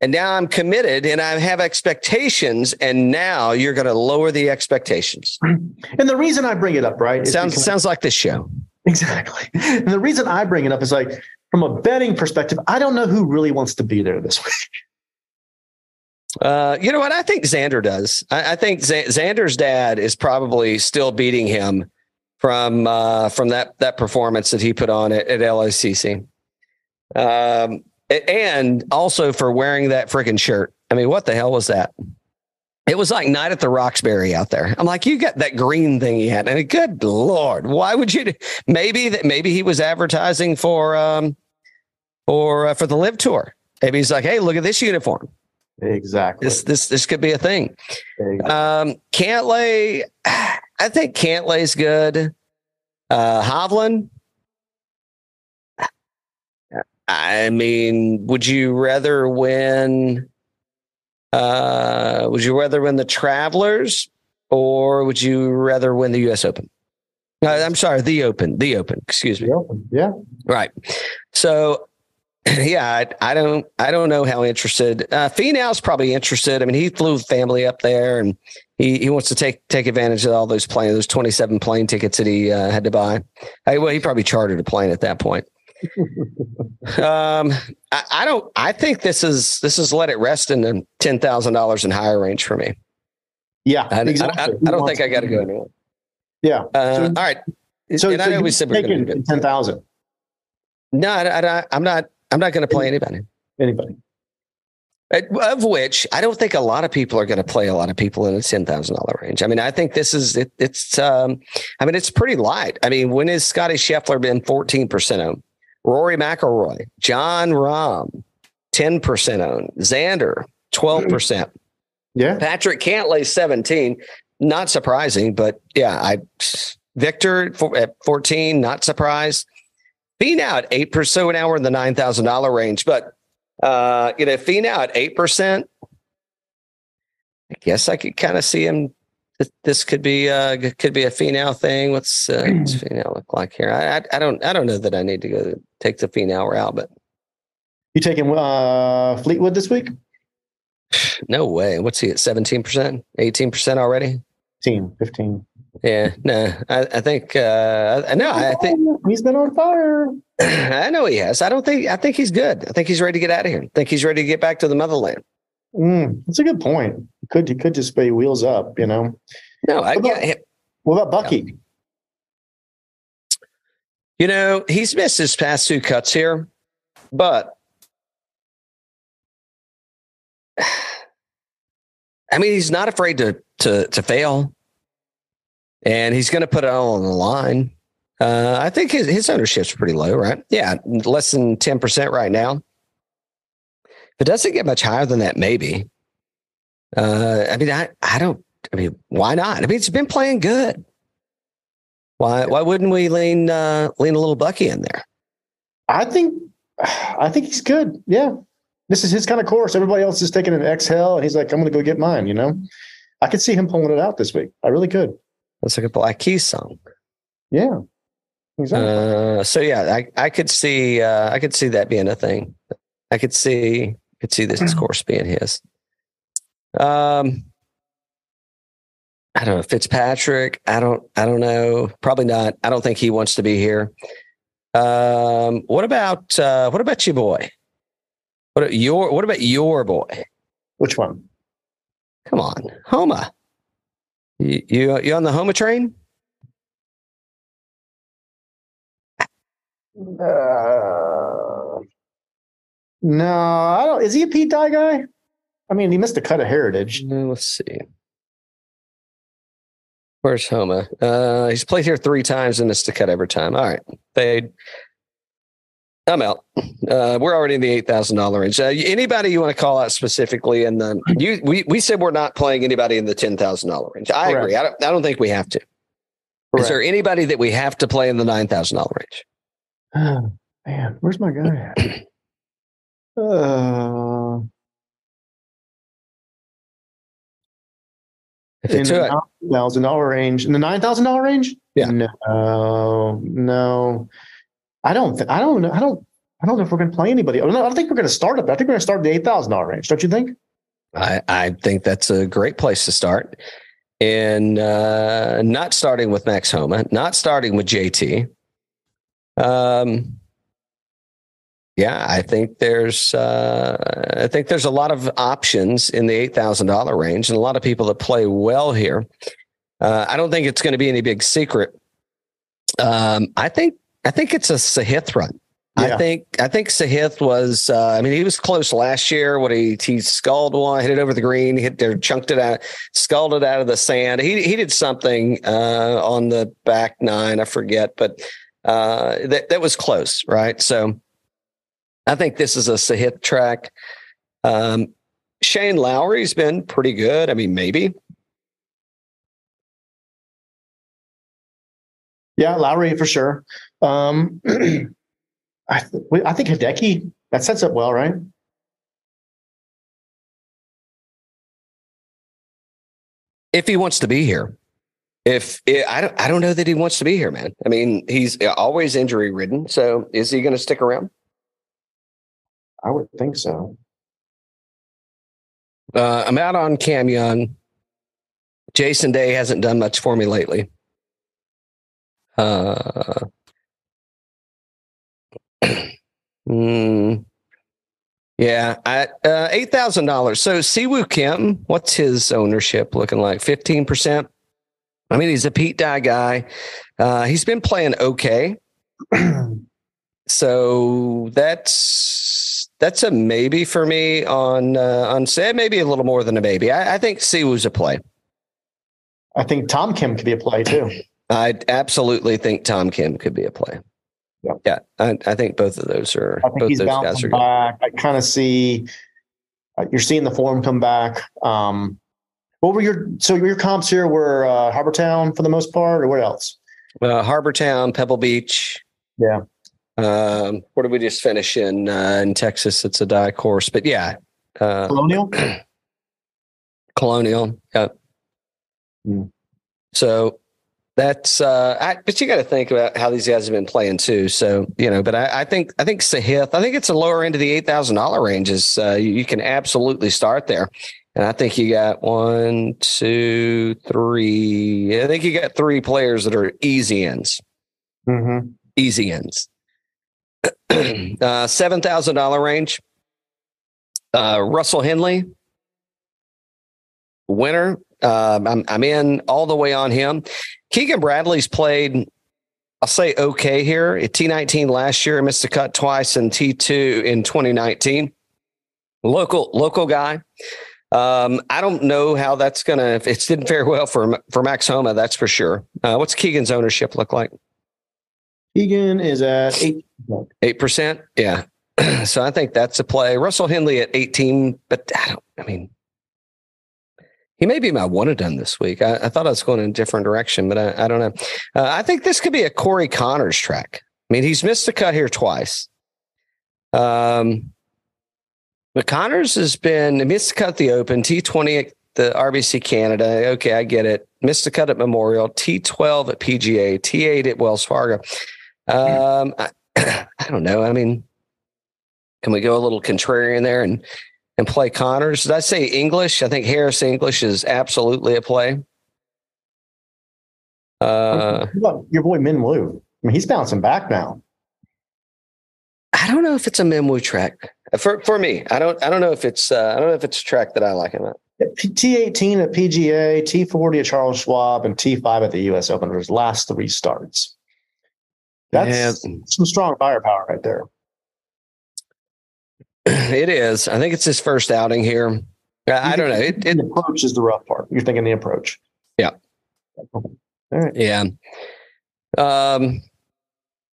And now I'm committed and I have expectations. And now you're going to lower the expectations. And the reason I bring it up, right? Sounds, sounds like this show. Exactly. And the reason I bring it up is like from a betting perspective, I don't know who really wants to be there this week. Uh, you know what? I think Xander does. I, I think Z- Xander's dad is probably still beating him from uh, from that that performance that he put on at, at LACC. Um, and also for wearing that freaking shirt. I mean, what the hell was that? It was like night at the Roxbury out there. I'm like, you got that green thing he had, and good lord, why would you? do- Maybe that maybe he was advertising for um for uh, for the LIV Tour. Maybe he's like, hey, look at this uniform. Exactly. This this this could be a thing. Exactly. Um, Cantlay, I think Cantlay's good. Uh, Hovland, I mean, would you rather win? Uh, would you rather win the Travelers or would you rather win the U.S. Open? Uh, I'm sorry, the Open, the Open. Excuse me. Open, yeah. Right. So yeah, I, I don't I don't know how interested. Uh, Finau's probably interested. I mean, he flew family up there, and he, he wants to take take advantage of all those plane those twenty seven plane tickets that he uh, had to buy. I, well, he probably chartered a plane at that point. Um, I, I don't. I think this is this is let it rest in the ten thousand dollars and higher range for me. Yeah, I, exactly. I, I don't think I got to go anywhere. Yeah. Uh, So- all right. So, and I know we said we're do taking ten thousand. No, I, I'm not. I'm not going to play anybody. Anybody? Uh, Of which I don't think a lot of people are going to play a lot of people in a ten thousand dollar range. I mean, I think this is it, it's. Um, I mean, it's pretty light. I mean, when has Scottie Scheffler been fourteen percent owned? Rory McIlroy, Jon Rahm, ten percent owned. Xander, twelve percent. Yeah. Patrick Cantlay, seventeen. Not surprising, but yeah, I Viktor at fourteen. Not surprised. Finau at eight percent. So now we're in the nine thousand dollar range, but uh, you know, Finau at eight percent. I guess I could kind of see him. Th- This could be uh could be a Finau thing. What's uh, what's look like here? I, I I don't I don't know that I need to go take the Finau route, but You taking uh, Fleetwood this week? no way. What's he at? Seventeen percent, eighteen percent already? 15, 15. Yeah, no. I, I think uh I know. I think he's been on fire. I know he has. I don't think I think he's good. I think he's ready to get out of here. I think he's ready to get back to the motherland. Mm, that's a good point. Could he could just be wheels up, you know? No, I What about- yeah, What about Bucky? You know, he's missed his past two cuts here, but I mean, he's not afraid to to to fail, and he's going to put it all on the line. Uh, I think his his ownership's pretty low, right? Yeah, less than ten percent right now. If it doesn't get much higher than that, maybe. Uh, I mean, I I don't. I mean, why not? I mean, it's been playing good. Why why wouldn't we lean uh, lean a little Bucky in there? I think I think he's good. Yeah. This is his kind of course. Everybody else is taking an exhale, and he's like, I'm gonna go get mine, you know? I could see him pulling it out this week. I really could. That's like a Black Keys song. Yeah. Exactly. Uh, so yeah, I, I could see uh, I could see that being a thing. I could see could see this course being his. Um, I don't know Fitzpatrick. I don't I don't know. Probably not. I don't think he wants to be here. Um, what about uh, what about your boy? What your what about your boy? Which one? Come on, Homa. You you, you on the Homa train? Uh, no, I don't. Is he a Pete Dye guy? I mean, he missed a cut of heritage. Uh, let's see. Where's Homa? Uh, he's played here three times and missed a cut every time. All right, fade. I'm out. Uh, we're already in the eight thousand dollar range. Uh, anybody you want to call out specifically? In the you, we we said we're not playing anybody in the ten thousand dollar range. I Correct. agree. I don't. I don't think we have to. Is there anybody that we have to play in the nine thousand dollar range? Oh, man, where's my guy at? Uh, in the nine thousand dollar range, in the nine thousand dollar range? Yeah. No, no. I don't. Th- I don't know. I don't. I don't know if we're going to play anybody. I don't, think we're going to start but I think we're going to start in the eight thousand dollar range. Don't you think? I, I think that's a great place to start. And uh, not starting with Max Homa, not starting with JT. Um, yeah, I think there's uh, I think there's a lot of options in the eight thousand dollar range, and a lot of people that play well here. Uh, I don't think it's going to be any big secret. Um, I think I think it's a Sahith run. I think I think Sahith was. Uh, I mean, he was close last year. What he he sculled one, hit it over the green, hit there, chunked it out, sculled it out of the sand. He he did something uh, on the back nine. I forget, but uh, that that was close, right? So, I think this is a Sahith track. Um, Shane Lowry's been pretty good. I mean, maybe Yeah, Lowry for sure. Um, I, th- I think Hideki that sets up well, right? if he wants to be here. If I don't, I don't know that he wants to be here, man. I mean, he's always injury ridden. So, is he going to stick around? I would think so. Uh, I'm out on Cam Young. Jason Day hasn't done much for me lately. Uh, mm, yeah, I, uh, eight thousand dollars. So Siwoo Kim, what's his ownership looking like? Fifteen percent. I mean, he's a Pete Dye guy. Uh, he's been playing okay. so that's that's a maybe for me on uh, on say maybe a little more than a maybe. I, I think Siwoo's a play. I think Tom Kim could be a play too. I absolutely think Tom Kim could be a play. Yeah, yeah. I, I think both of those are. I think both he's those guys bouncing are good. back. I kind of see uh, you're seeing the form come back. Um, what were your so your comps here were uh, Harbor Town for the most part, or what else? Uh, Harbor Town, Pebble Beach. Yeah. Um, where did we just finish in uh, in Texas? It's a Dye course, but yeah, uh, Colonial. Colonial. Yeah. Hmm. So that's uh I, but you got to think about how these guys have been playing too. So you know, but I, I think I think Sahith, I think it's a lower end of the eight thousand dollar ranges. Uh, you, you can absolutely start there. And I think you got one, two, three. I think you got three players that are easy ends. Mm-hmm. Easy ends. uh, Seven thousand dollar range. Uh, Russell Henley, winner. Um, I'm I'm in all the way on him. Keegan Bradley's played. I'll say okay here. At T19 last year, missed the cut twice, and T2 in 2019. Local local guy. Um, I don't know how that's gonna. It's didn't fare well for for Max Homa, that's for sure. Uh, what's Keegan's ownership look like? Keegan is at eight. Eight percent. Yeah. so I think that's a play. Russell Henley at 18, but I don't. I mean, he may be my one and done this week. I, I, thought I was going in a different direction, but I, I don't know. Uh, I think this could be a Corey Conners track. I mean, he's missed a cut here twice. Um, but Conners has been missed a cut the Open, T20 at the RBC Canada. Okay, I get it. Missed a cut at Memorial, T12 at PGA, T8 at Wells Fargo. Um, I, I don't know. I mean, can we go a little contrarian there and and play Conners. Did I say English? I think Harris English is absolutely a play. Uh, your boy Min Woo. I mean, he's bouncing back now. I don't know if it's a Minwoo track for for me. I don't I don't know if it's uh, I don't know if it's a track that I like or not. T18 at PGA, T40 at Charles Schwab, and T5 at the U.S. Open his last three starts. That's yeah. some strong firepower right there. It is. I think it's his first outing here. I, I don't know. It, it, the approach is the rough part. You're thinking the approach. Yeah. All right. Yeah. Um,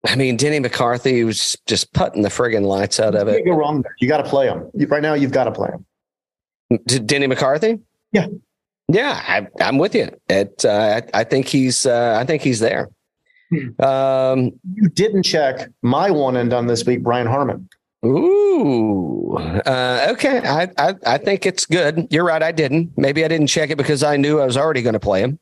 I mean, Denny McCarthy was just putting the friggin' lights out of you it. go wrong there. You got to play him. You, right now, you've got to play him. Denny McCarthy? Yeah. Yeah, I, am with you. It, uh, I, I, think he's. Uh, I think he's there. Hmm. Um, you didn't check my one and done this week, Brian Harman. Ooh. Uh, okay. I, I I think it's good. You're right. I didn't. Maybe I didn't check it because I knew I was already going to play him.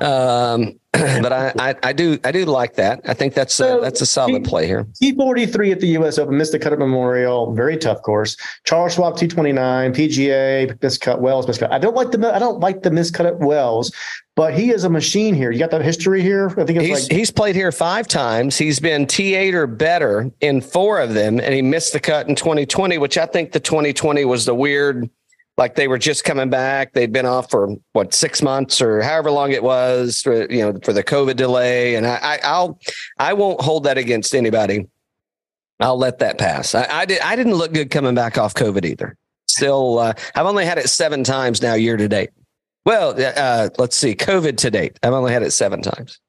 Um, but I, I, I do I do like that. I think that's a, that's a solid play here. T forty three at the U.S. Open, missed the cut at Memorial, very tough course. Charles Schwab T twenty nine, PGA miscut Wells miscut. I don't like the I don't like the miscut at Wells, but he is a machine here. You got that history here. I think it's he's, like he's played here five times. He's been T eight or better in four of them, and he missed the cut in twenty twenty, which I think the twenty twenty was the weird like they were just coming back. They'd been off for what six months or however long it was, for, you know, for the COVID delay. And I, I, I'll, I won't hold that against anybody. I'll let that pass. I, I did. I didn't look good coming back off COVID either. Still, uh, I've only had it seven times now year to date. Well, uh, let's see, COVID to date. I've only had it seven times.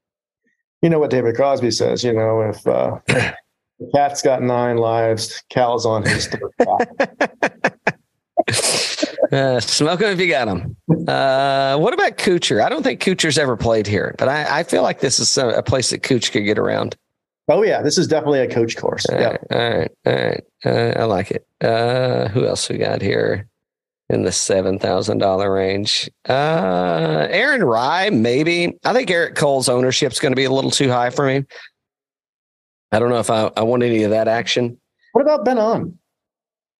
You know what David Crosby says. You know, if uh, the cat's got nine lives, Cal's on his third. uh, smoke them if you got them. Uh, what about Kuchar? I don't think Kuchar's ever played here, but I, I feel like this is a, a, place that Cooch could get around. Oh yeah, this is definitely a coach course. All yeah, right, all right, all right. Uh, I like it. Uh, who else we got here in the seven thousand dollar range? Uh, Aaron Rai, maybe. I think Eric Cole's ownership's going to be a little too high for me. I don't know if I, I want any of that action. What about Ben An?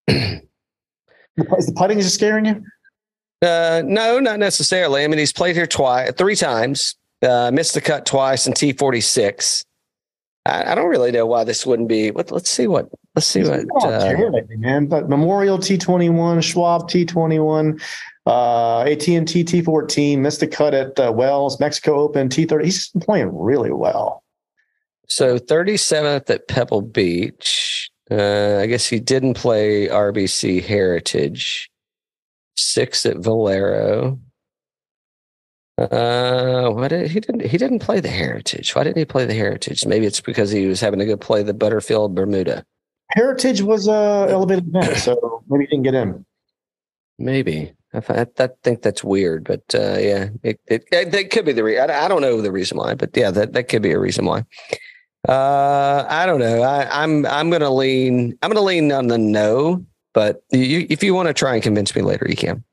Is the putting just scaring you? Uh, no, not necessarily. I mean, he's played here twice, three times, uh, missed the cut twice in T46. I, I don't really know why this wouldn't be. What, let's see what. Let's see what. Uh, man. But Memorial T21, Schwab T21, uh, AT&T T14, missed the cut at uh, Wells, Mexico Open T30. He's playing really well. so 37th at Pebble Beach. Uh, I guess he didn't play RBC Heritage. Six at Valero. Uh, what did he didn't he didn't play the Heritage? Why didn't he play the Heritage? Maybe it's because he was having to go play the Butterfield Bermuda. Heritage was a elevated event, so maybe he didn't get in. Maybe. I, th- I think that's weird, but uh, yeah, it, it, it that could be the re- I, I don't know the reason why, but yeah, that, that could be a reason why. Uh, I don't know. I, I'm I'm gonna lean I'm gonna lean on the no, but you, if you want to try and convince me later, you can.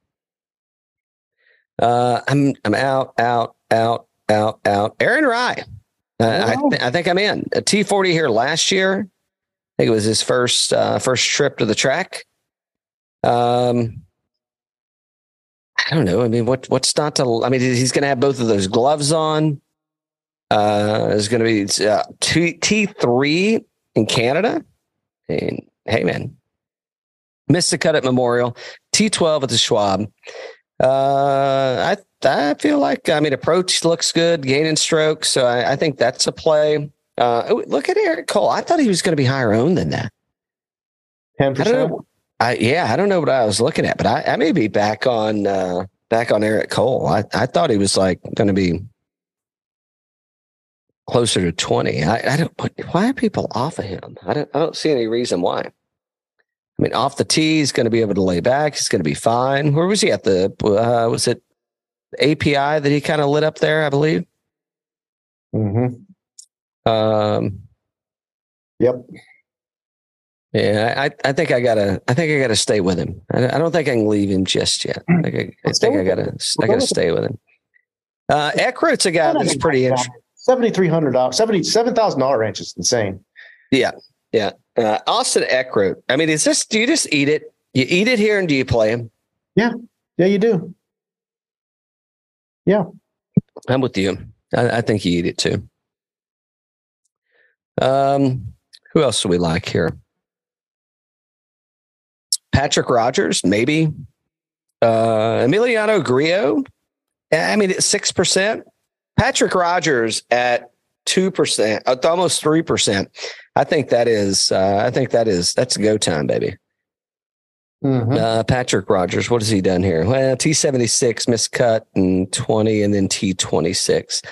Uh, I'm I'm out out out out out. Aaron Rai. Uh, I, th- I think I'm in a T40 here last year. I think it was his first uh, first trip to the track. Um, I don't know. I mean, what what's not to? I mean, he's going to have both of those gloves on. Uh, there's going to be uh, T three in Canada. And hey, man, missed the cut at Memorial. T twelve at the Schwab. Uh, I I feel like I mean approach looks good, gaining strokes, so I, I think that's a play. Uh, look at Eric Cole. I thought he was going to be higher owned than that. Ten percent. I yeah, I don't know what I was looking at, but I, I may be back on uh back on Eric Cole. I, I thought he was like going to be closer to twenty. I, I don't. Why are people off of him? I don't. I don't see any reason why. I mean, off the tee, he's going to be able to lay back. He's going to be fine. Where was he at the? Uh, was it API that he kind of lit up there? I believe. Mm-hmm. Um, Yep. yeah, I, I think I gotta, I think I gotta stay with him. I, I don't think I can leave him just yet. I think I, I, think I gotta, I gotta stay with him. Uh, Eckroat's a guy that's pretty interesting. Seventy three hundred dollars, seventy seven thousand dollar ranch is insane. Yeah, yeah. Uh, Austin Eckroat. I mean, is this? Do you just eat it? You eat it here, and do you play him? Yeah, yeah, you do. Yeah, I'm with you. I, I think you eat it too. Um, who else do we like here? Patrick Rodgers, maybe. Uh, Emiliano Grillo. I mean, it's six percent. Patrick Rodgers at two percent, almost three percent. I think that is. Uh, I think that is. That's go time, baby. Mhm. Uh, Patrick Rodgers, what has he done here? Well, T seventy six miscut and twenty, and then T twenty six.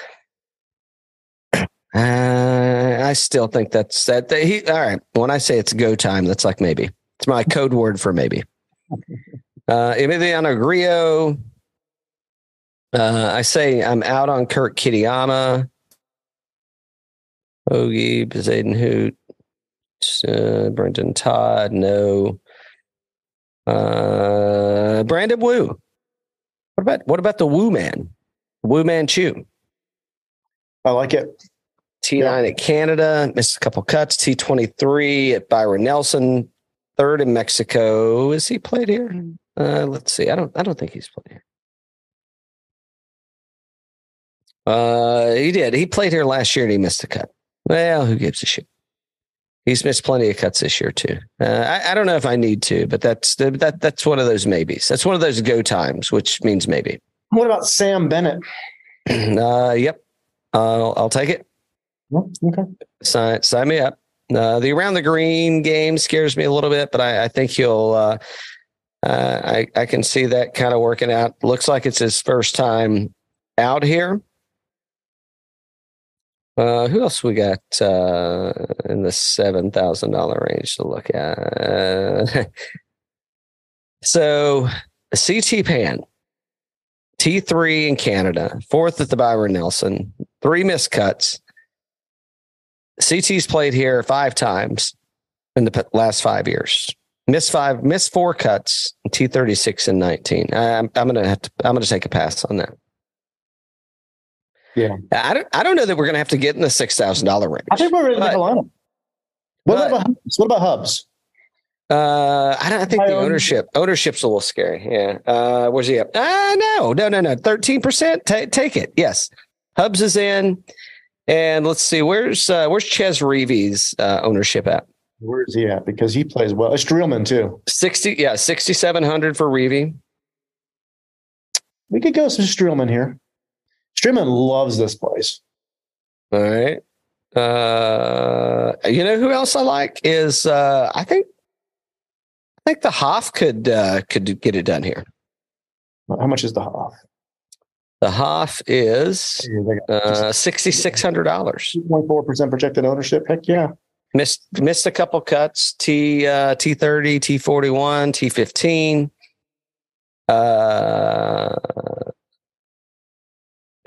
Uh, I still think that's that. that he all right. When I say it's go time, that's like maybe. It's my code word for maybe. Uh, Emiliano Grillo. Uh, I say I'm out on Kurt Kitayama. Hoagie, Bezuidenhout, uh, Brendon Todd, no. Uh, Brandon Wu. What about what about the Wu Man? Wu Manchu. I like it. T9 at Canada, missed a couple cuts. T23 at Byron Nelson, third in Mexico. Is he played here? Uh, let's see. I don't. I don't think he's played here. Uh, he did. He played here last year and he missed a cut. Well, who gives a shit? He's missed plenty of cuts this year too. Uh, I, I don't know if I need to, but that's that that's one of those maybes. That's one of those go times, which means maybe. What about Sam Bennett? uh, yep, I'll, I'll take it. Okay. Sign, sign me up. Uh, the around the green game scares me a little bit, but I, I think he'll. Uh, uh, I I can see that kind of working out. Looks like it's his first time out here. Uh, who else we got uh, in the seven thousand dollar range to look at? Uh, so CT Pan, T three in Canada, fourth at the Byron Nelson, three missed cuts. CT's played here five times in the last five years. Missed five, missed four cuts, T thirty six and nineteen. I'm I'm gonna have to I'm gonna take a pass on that. Yeah. I don't I don't know that we're gonna have to get in the six thousand dollar range. I think we're ready to make a What but- about Hubs? What about Hubs? Uh, I don't. I think I the own- ownership ownership's a little scary. Yeah. Uh, where's he at? Uh, no, no, no, no. Thirteen percent. Take it. Yes. Hubs is in, and let's see. Where's uh, where's Chez Reavie's uh, ownership at? Where is he at? Because he plays well. It's Streelman too. Sixty. Yeah, sixty seven hundred for Reavie. We could go some Streelman here. Streelman loves this place. All right. Uh, you know who else I like is uh, I think I think the Hoff could uh, could get it done here. How much is the Hoff? The Hoff is uh, sixty six hundred dollars. Two point four percent projected ownership. Heck yeah. Missed missed a couple cuts. T uh, T thirty, T forty one, T fifteen. Uh,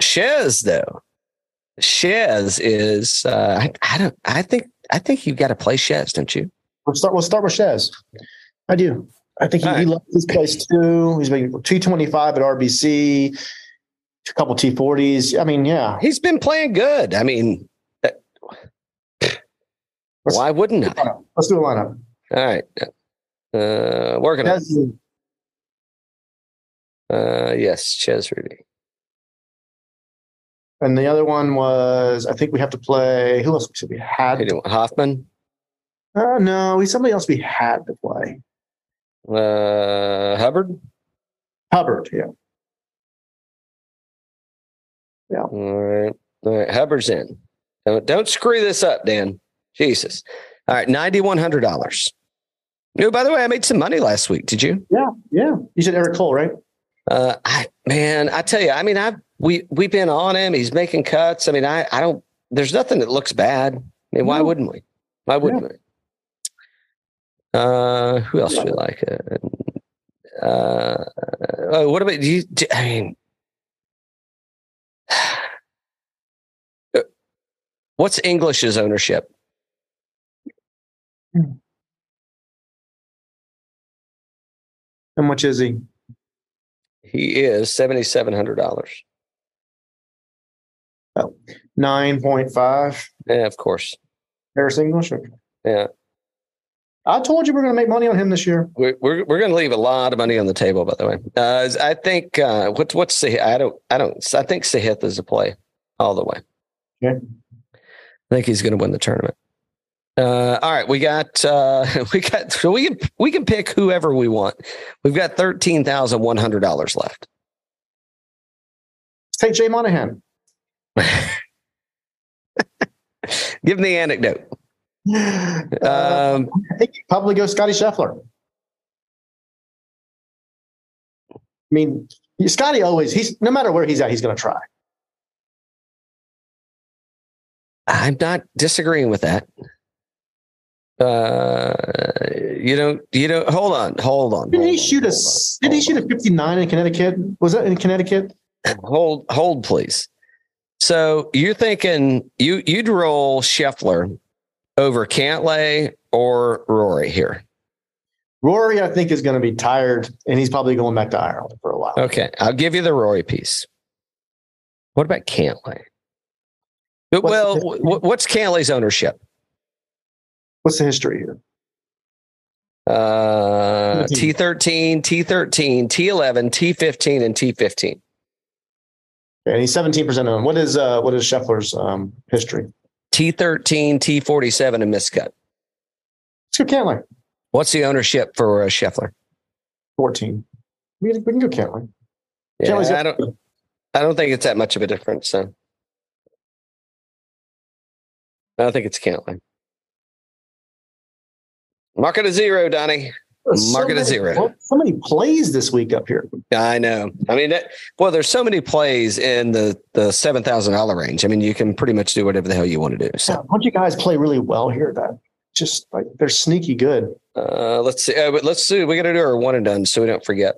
Shez though, Shez is uh, I, I don't I think I think you got to play Shez, don't you? We'll start. We'll start with Shez. I do. I think he, All he right. loves this place too. He's making two twenty five at RBC, a couple T forties. I mean, yeah. He's been playing good. I mean, that- why wouldn't I? Let's do a lineup. All right, uh, working on. it. Uh, yes, Chez Reavie. And the other one was I think we have to play. Who else should we Who had? do you want? Hoffman, Uh, no, we somebody else we had to play. uh, Hubbard. Hubbard. Yeah. All right. All right. Hubbard's in. Don't, don't screw this up, Dan. Jesus. All right. $9,100. No, by the way, I made some money last week. Did you? Yeah. Yeah. You said Eric Cole, right? Uh, I, man, I tell you, I mean, I've, we, we've been on him. He's making cuts. I mean, I, I don't, there's nothing that looks bad. I mean, why No. wouldn't we? Why wouldn't we? Uh, who else do we like? Uh, uh, oh, what about you? do- I mean, uh, what's English's ownership? How much is he? He is seventy seven hundred dollars. Point five. Yeah, of course. Harris English. Yeah, I told you we're going to make money on him this year. we're we're, we're going to leave a lot of money on the table. By the way, uh, I think uh, what's what's Sah- I don't I don't I think Sahith is a play all the way. Okay. I think he's going to win the tournament. Uh, all right, we got uh, we got so we can we can pick whoever we want. We've got thirteen thousand one hundred dollars left. Take Jay Monahan. Give him the anecdote. Um, I think probably go Scottie Scheffler. I mean, Scottie always he's no matter where he's at, he's going to try. I'm not disagreeing with that. Uh, you don't, you don't, hold on, hold on. Did he hold shoot a on, s- Did he shoot a 59 in Connecticut? Was that in Connecticut? Hold, hold, please. So you're thinking you, you'd roll Scheffler over Cantlay or Rory here. Rory, I think, is going to be tired, and he's probably going back to Ireland for a while. Okay. I'll give you the Rory piece. What about Cantlay? What's well, what's Cantlay's ownership? What's the history here? Uh, T13, T13, T11, T15, and T15. And he's 17% owned. What is uh what is Scheffler's um history? T13, T47, and miscut. Let's go Cantlay. What's the ownership for uh, Scheffler? 14. We can, we can go Cantlay. Yeah, Cantlay's I don't. I don't think it's that much of a difference. So. I don't think it's Cantlay. Mark it a zero, Donnie. Mark it a many- zero. So many plays this week up here. I know. I mean, that, well, there's so many plays in the the seven thousand dollar range. I mean, you can pretty much do whatever the hell you want to do. A So, bunch of guys play really well here. That just like they're sneaky good. uh, let's see. Uh, let's see. We got to do our one and done so we don't forget.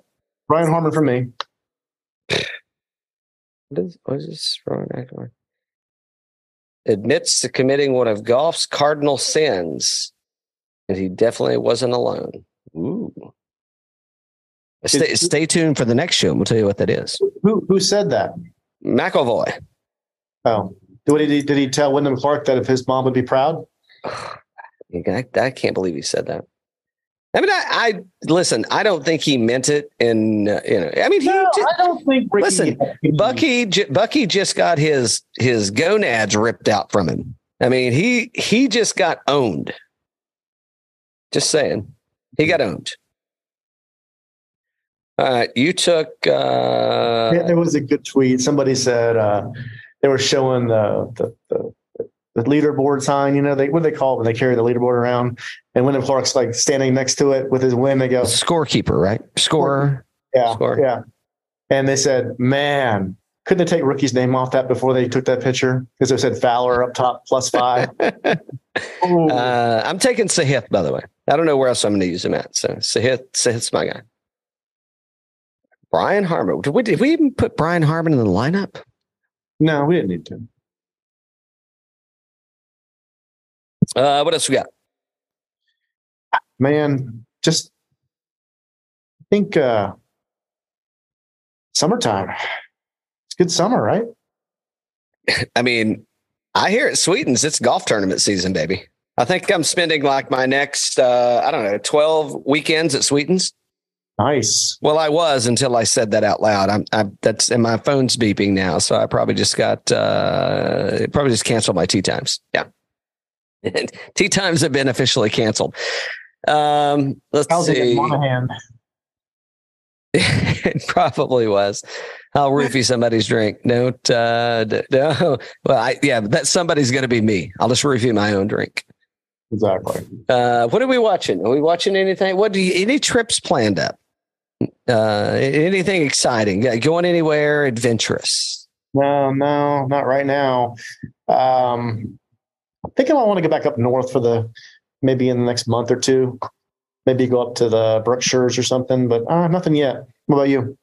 Brian Harman for me. What is, what is this wrong? Admits to committing one of golf's cardinal sins, and he definitely wasn't alone. Ooh. Stay, stay tuned for the next show. We'll tell you what that is. Who who said that? McIlroy. Oh, what did he did he tell Wyndham Clark that if his mom would be proud? I, I can't believe he said that. I mean, I, I listen. I don't think he meant it. In uh, you know, I mean, he. No, did- I don't think. Rickie Listen, Bucky, j- Bucky just got his his gonads ripped out from him. I mean, he he just got owned. Just saying, he got owned. All right, you took. uh Yeah, there was a good tweet. Somebody said uh, they were showing the the, the the leaderboard sign. You know, they what do they call it when they carry the leaderboard around? And Wyndham Clark's like standing next to it with his win. They go, scorekeeper, right? Scorer. yeah, score. yeah. And they said, man, couldn't they take Rickie's name off that before they took that picture? Because it said Fowler up top plus five. Uh, I'm taking Sahith, by the way. I don't know where else I'm going to use him at. So Sahith, Sahith's my guy. Brian Harman. Did we, did we even put Brian Harman in the lineup? no, we didn't need to. Uh, what else we got? Man, just I think uh summertime. It's good summer, right? I mean, I hear it sweetens. It's golf tournament season, baby. I think I'm spending like my next, uh, I don't know, 12 weekends at Sweetens. Nice. Well, I was until I said that out loud. I'm, I, that's, and my phone's beeping now. So I probably just got, uh, probably just canceled my tee times. Yeah. tee times have been officially canceled. Um, let's see. it probably was. I'll roofie somebody's drink. Don't, uh, no. Well, I, yeah, that somebody's going to be me. I'll just roofie my own drink. Exactly. Uh, what are we watching? Are we watching anything? What do you, any trips planned up? Uh, anything exciting? Yeah, Going anywhere adventurous? No, no, not right now. Um I think I want to go back up north for the maybe in the next month or two. Maybe go up to the Berkshires or something, but uh, nothing yet. What about you?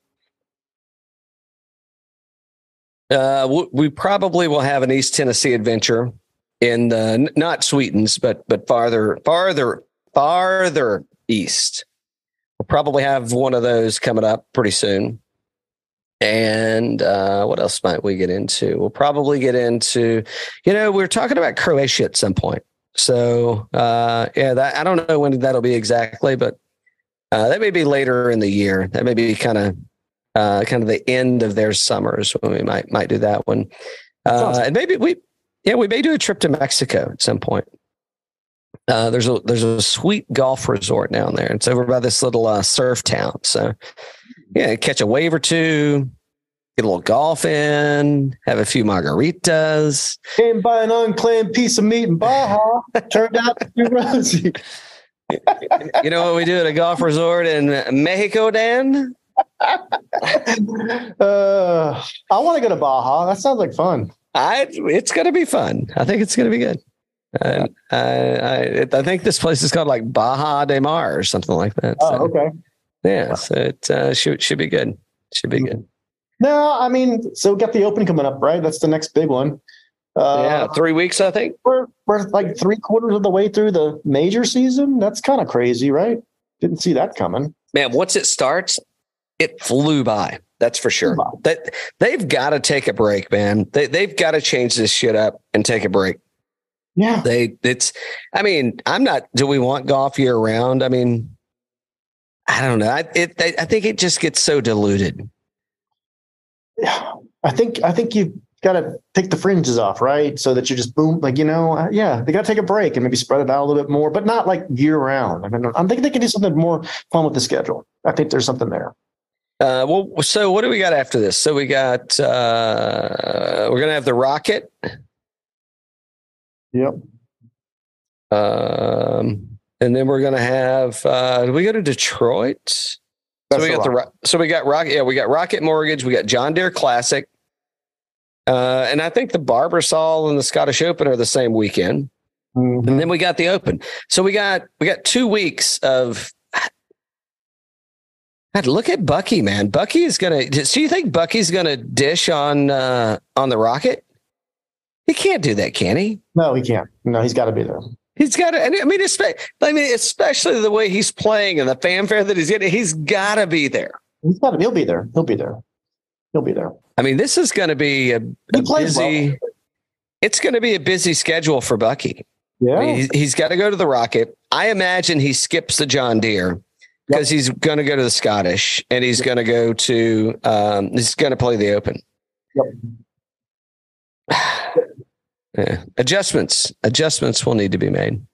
Uh, we probably will have an East Tennessee adventure in the not Sweetens, but but farther, farther, farther east. We'll probably have one of those coming up pretty soon. And uh, what else might we get into? We'll probably get into, you know, we are talking about Croatia at some point. So uh, yeah, that I don't know when that'll be exactly, but uh, that may be later in the year. That may be kind of uh, kind of the end of their summers when we might might do that one. Uh, and maybe we, yeah, we may do a trip to Mexico at some point. Uh, there's a there's a sweet golf resort down there. It's over by this little uh, surf town. So yeah, catch a wave or two, get a little golf in, have a few margaritas. Came by an unclaimed piece of meat in Baja. Turned out to be rosy. You know what we do at a golf resort in Mexico, Dan? Uh, I want to go to Baja. That sounds like fun. I it's going to be fun. I think it's going to be good. Uh, I, I I think this place is called like Baja de Mar or something like that. Oh, So, okay. yeah, so it uh, should should be good. Should be good. No, I mean, so we got the Open coming up, right? That's the next big one. Uh, yeah, three weeks I think. we're we're like three quarters of the way through the major season. That's kind of crazy, right? Didn't see that coming. Man, once it starts, it flew by. That's for sure. That they've got to take a break, man. They they've got to change this shit up and take a break. Yeah, They it's. I mean, I'm not. Do we want golf year round? I mean, I don't know. I it. I think it just gets so diluted. yeah. I think I think you got to take the fringes off, right? So that you just boom, like you know, uh, yeah, they got to take a break and maybe spread it out a little bit more, but not like year round. I mean, I'm thinking they can do something more fun with the schedule. I think there's something there. Uh, well, so what do we got after this? So we got uh, we're gonna have the rocket. Yep. Um, and then we're gonna have. Uh, do we go to Detroit? So we got the Rocket. Ro- so we got Rocket. Yeah, we got Rocket Mortgage. We got John Deere Classic. Uh, and I think the Barbasol and the Scottish Open are the same weekend. Mhm. And then we got the Open. So we got we got two weeks of. God, look at Bucky, man. Bucky is gonna. Do you think Bucky's gonna dish on uh, on the Rocket? He can't do that, can he? No, he can't. No, he's got to be there. He's got to. I mean, I mean, especially the way he's playing and the fanfare that he's getting. He's got to be there. He's got to. He'll be there. He'll be there. He'll be there. I mean, this is going to be a, a busy. well. It's going to be a busy schedule for Bucky. Yeah. He's, he's got to go to the Rocket. I imagine he skips the John Deere because he's going to go to the Scottish and he's going to go to um, he's going to play the Open. Yeah. Adjustments, adjustments will need to be made.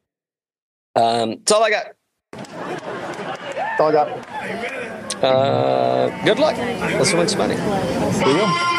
Um, that's all I got. That's all I got. Uh, good luck. Let's win some money. There you go.